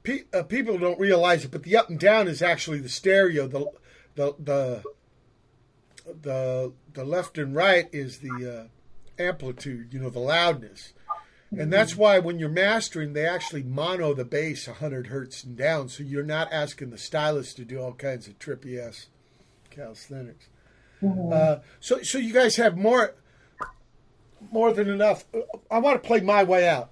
pe- uh, people don't realize it. But the up and down is actually the stereo. The the the the the left and right is the uh, amplitude. You know, the loudness. And that's why when you're mastering, they actually mono the bass 100 hertz and down, so you're not asking the stylist to do all kinds of trippy ass calisthenics. Uh, so, so you guys have more, more than enough. I want to play my way out.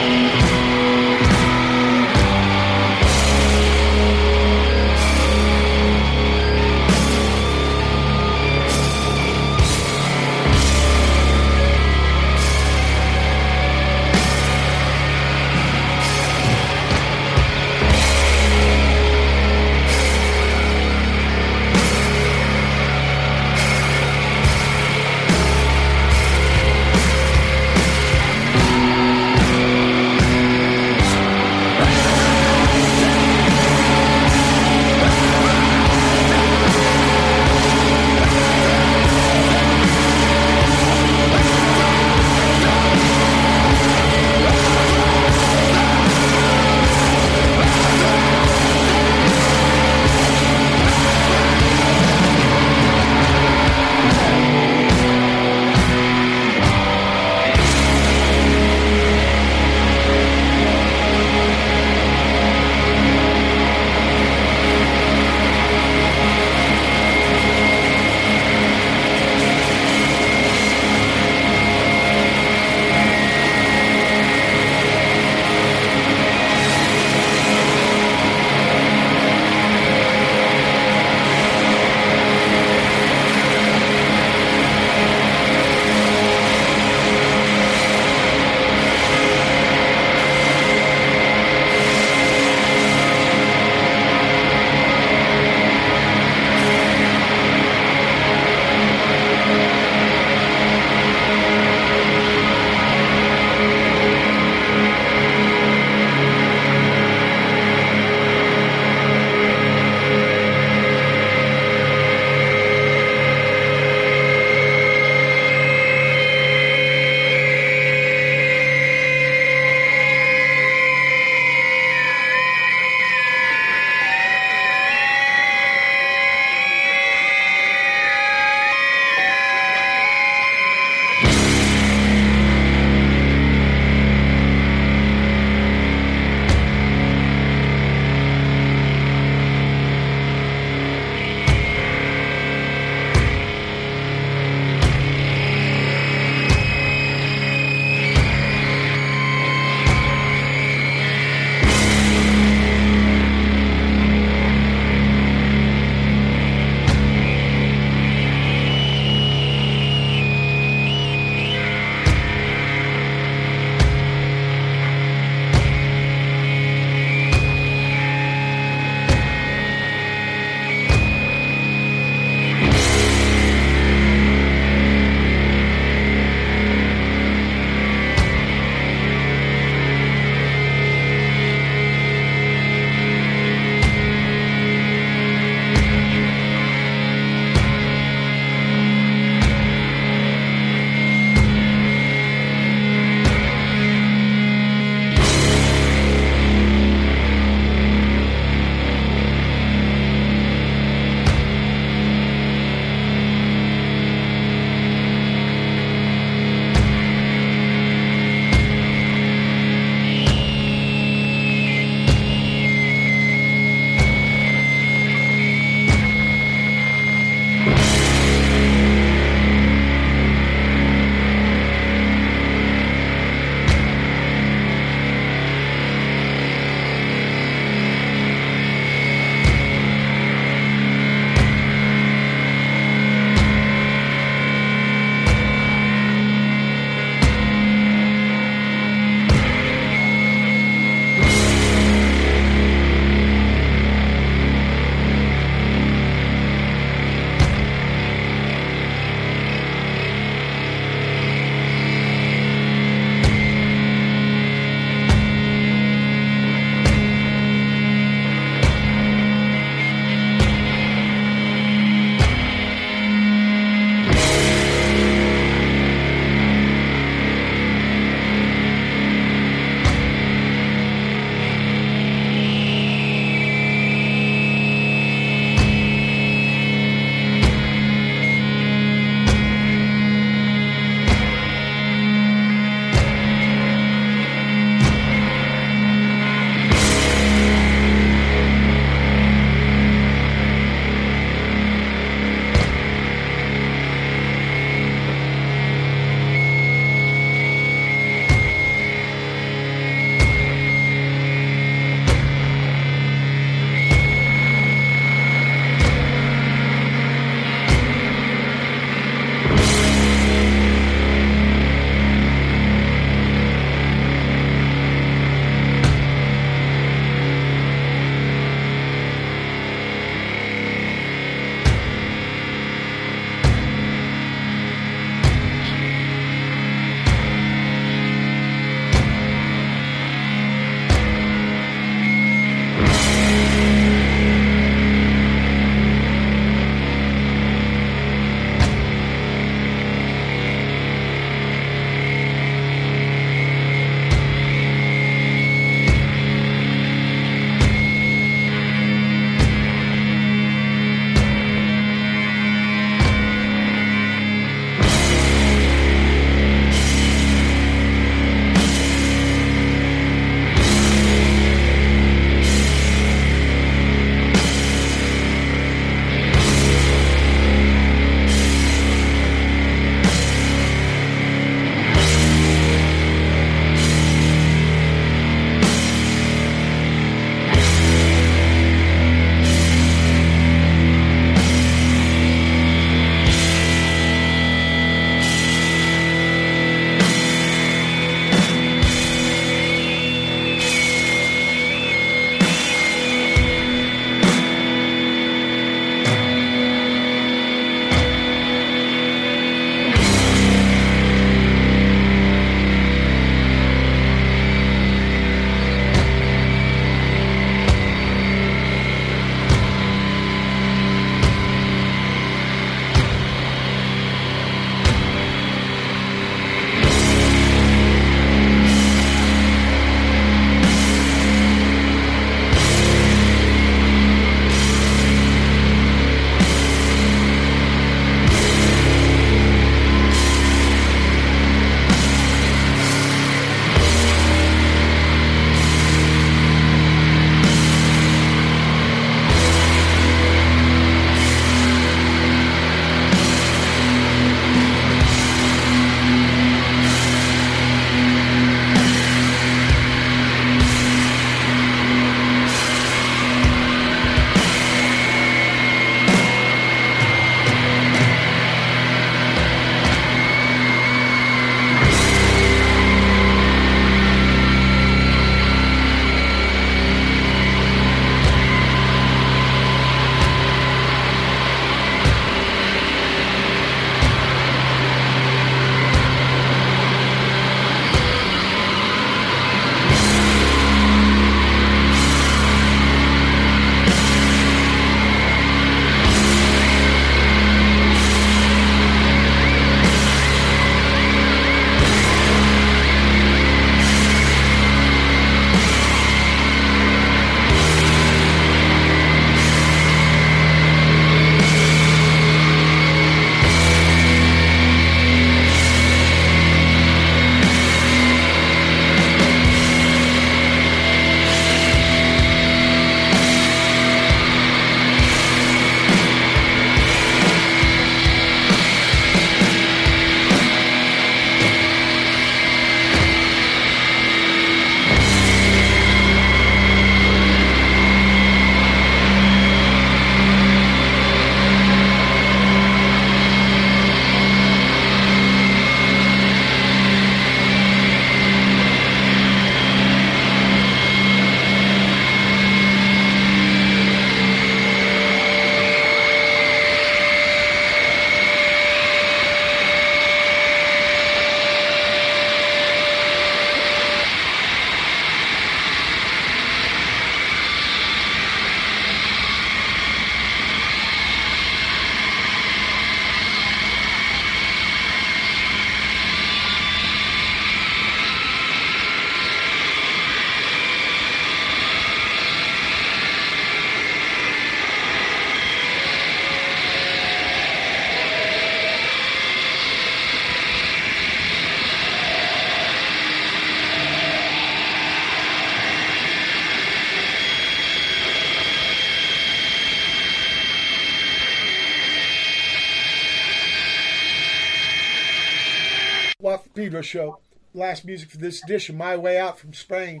Show. Last music for this edition, My Way Out from Sprain.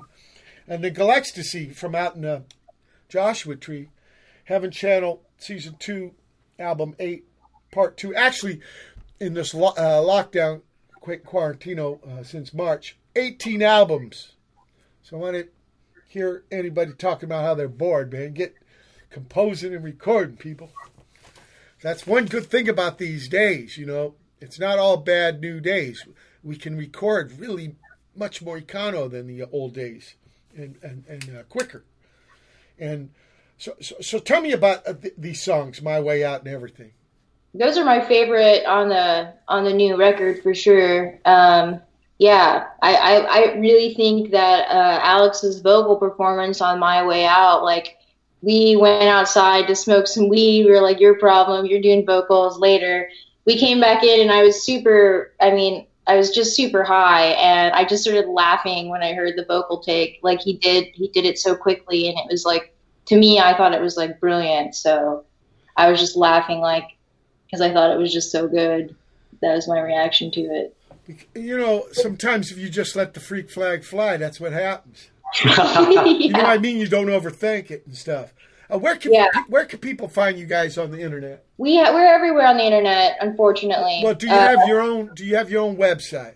And the Galecstasy from out in the Joshua Tree. Heaven Channel Season 2, Album 8, Part 2. Actually, in this lo- uh, lockdown, quick quarantino uh, since March, 18 albums. So I want to hear anybody talking about how they're bored, man. Get composing and recording, people. That's one good thing about these days, you know. It's not all bad new days. We can record really much more econo than the old days and, and, and uh, quicker. And so, so, so tell me about uh, th- these songs, My Way Out and everything. Those are my favorite on the on the new record for sure. Um, yeah, I, I, I really think that uh, Alex's vocal performance on My Way Out, like we went outside to smoke some weed. We were like, "Your problem. You're doing vocals later." We came back in, and I was super. I mean, I was just super high, and I just started laughing when I heard the vocal take. Like he did, he did it so quickly, and it was like to me, I thought it was like brilliant. So I was just laughing, like because I thought it was just so good. That was my reaction to it. You know, sometimes if you just let the freak flag fly, that's what happens. You know what I mean? You don't overthink it and stuff. Uh, where can Yeah. where can people find you guys on the internet? We ha- we're everywhere on the internet, unfortunately. Well, do you Uh, have your own? Do you have your own website?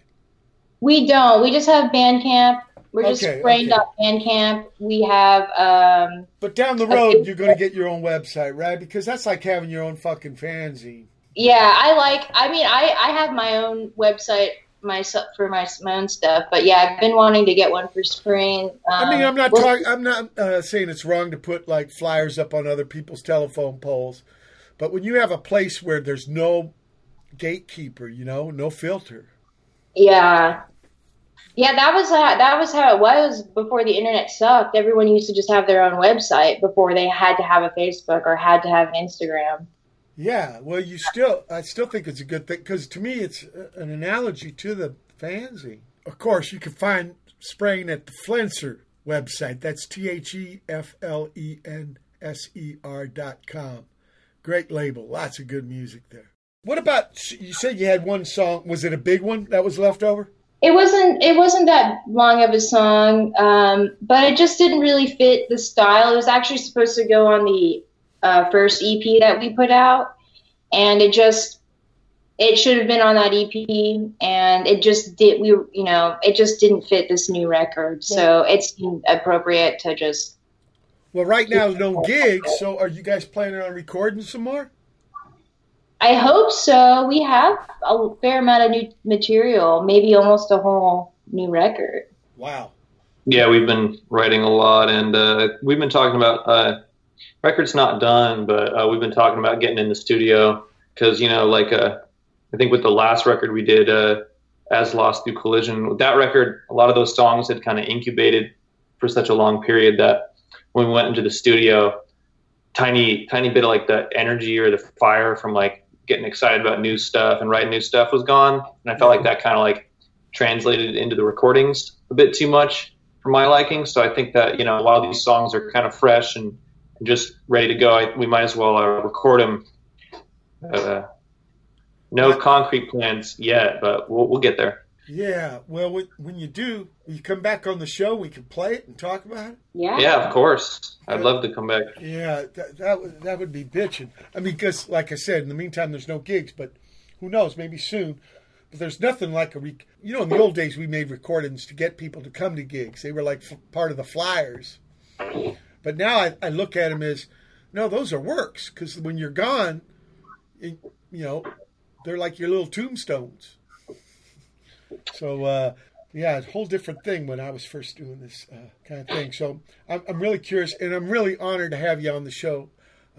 We don't. We just have Bandcamp. We're just Okay, Bandcamp. We have um But down the road, you're going to get your own website, right? Because that's like having your own fucking fanzine. yeah, I like I mean I I have my own website myself for my my own stuff, but yeah, I've been wanting to get one for Sprain. Um, I mean, I'm not we'll- talking. I'm not uh, saying it's wrong to put like flyers up on other people's telephone poles, but when you have a place where there's no gatekeeper, you know, no filter. Yeah. Yeah, that was how, that was how it was before the internet sucked. Everyone used to just have their own website before they had to have a Facebook or had to have an Instagram. Yeah, well, you still, I still think it's a good thing because to me, it's uh, an analogy to the fanzine. Of course, you can find Sprain at the Flenser website. That's T H E F L E N S E R dot com. Great label, lots of good music there. What about you? Said you had one song. Was it a big one that was left over? It wasn't it wasn't that long of a song, um, but it just didn't really fit the style. It was actually supposed to go on the uh, first EP that we put out, and it just it should have been on that EP, and it just did. We you know it just didn't fit this new record, so it's appropriate to just Well, right now, no gigs. So, are you guys planning on recording some more? I hope so. We have a fair amount of new material, maybe almost a whole new record. Wow. Yeah, we've been writing a lot, and uh, we've been talking about uh, records not done, but uh, we've been talking about getting in the studio because you know, like uh, I think with the last record we did, uh, as lost through collision, with that record, a lot of those songs had kind of incubated for such a long period that when we went into the studio, tiny tiny bit of like the energy or the fire from like getting excited about new stuff and writing new stuff was gone, and I felt like that kind of like translated into the recordings a bit too much for my liking. So I think that you know a while these songs are kind of fresh and just ready to go, I, we might as well uh, record them. Uh, no concrete plans yet, but we'll, we'll get there. Yeah. Well, when- when you do, you come back on the show. We can play it and talk about it. Yeah. Yeah, of course. I'd love to come back. Yeah, that that would, that would be bitching. I mean, because like I said, in the meantime, there's no gigs, but who knows? Maybe soon. But there's nothing like a re- you know in the old days we made recordings to get people to come to gigs. They were like f- part of the flyers. But now I, I look at them as no, those are works because when you're gone, it, you know, they're like your little tombstones. So uh, yeah, a whole different thing when I was first doing this uh, kind of thing. So I'm, I'm really curious, and I'm really honored to have you on the show.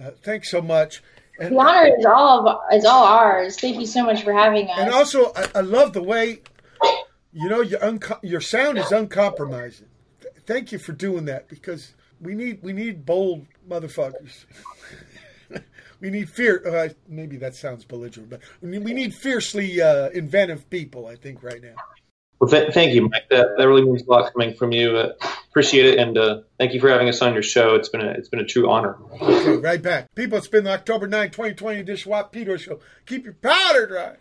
Uh, thanks so much. And, The honor is all of, is all ours. Thank you so much for having us. and also, I, I love the way you know your unco- your sound is uncompromising. Th- Thank you for doing that because we need we need bold motherfuckers. we need fear. Uh, maybe that sounds belligerent, but we need, we need fiercely uh, inventive people. I think right now. Well, th- thank you, Mike. That that really means a lot coming from you. Uh, appreciate it, and uh, thank you for having us on your show. It's been a it's been a true honor. Okay, right back. People, it's been the October 9, 2020 Watt from Pedro Show. Keep your powder dry.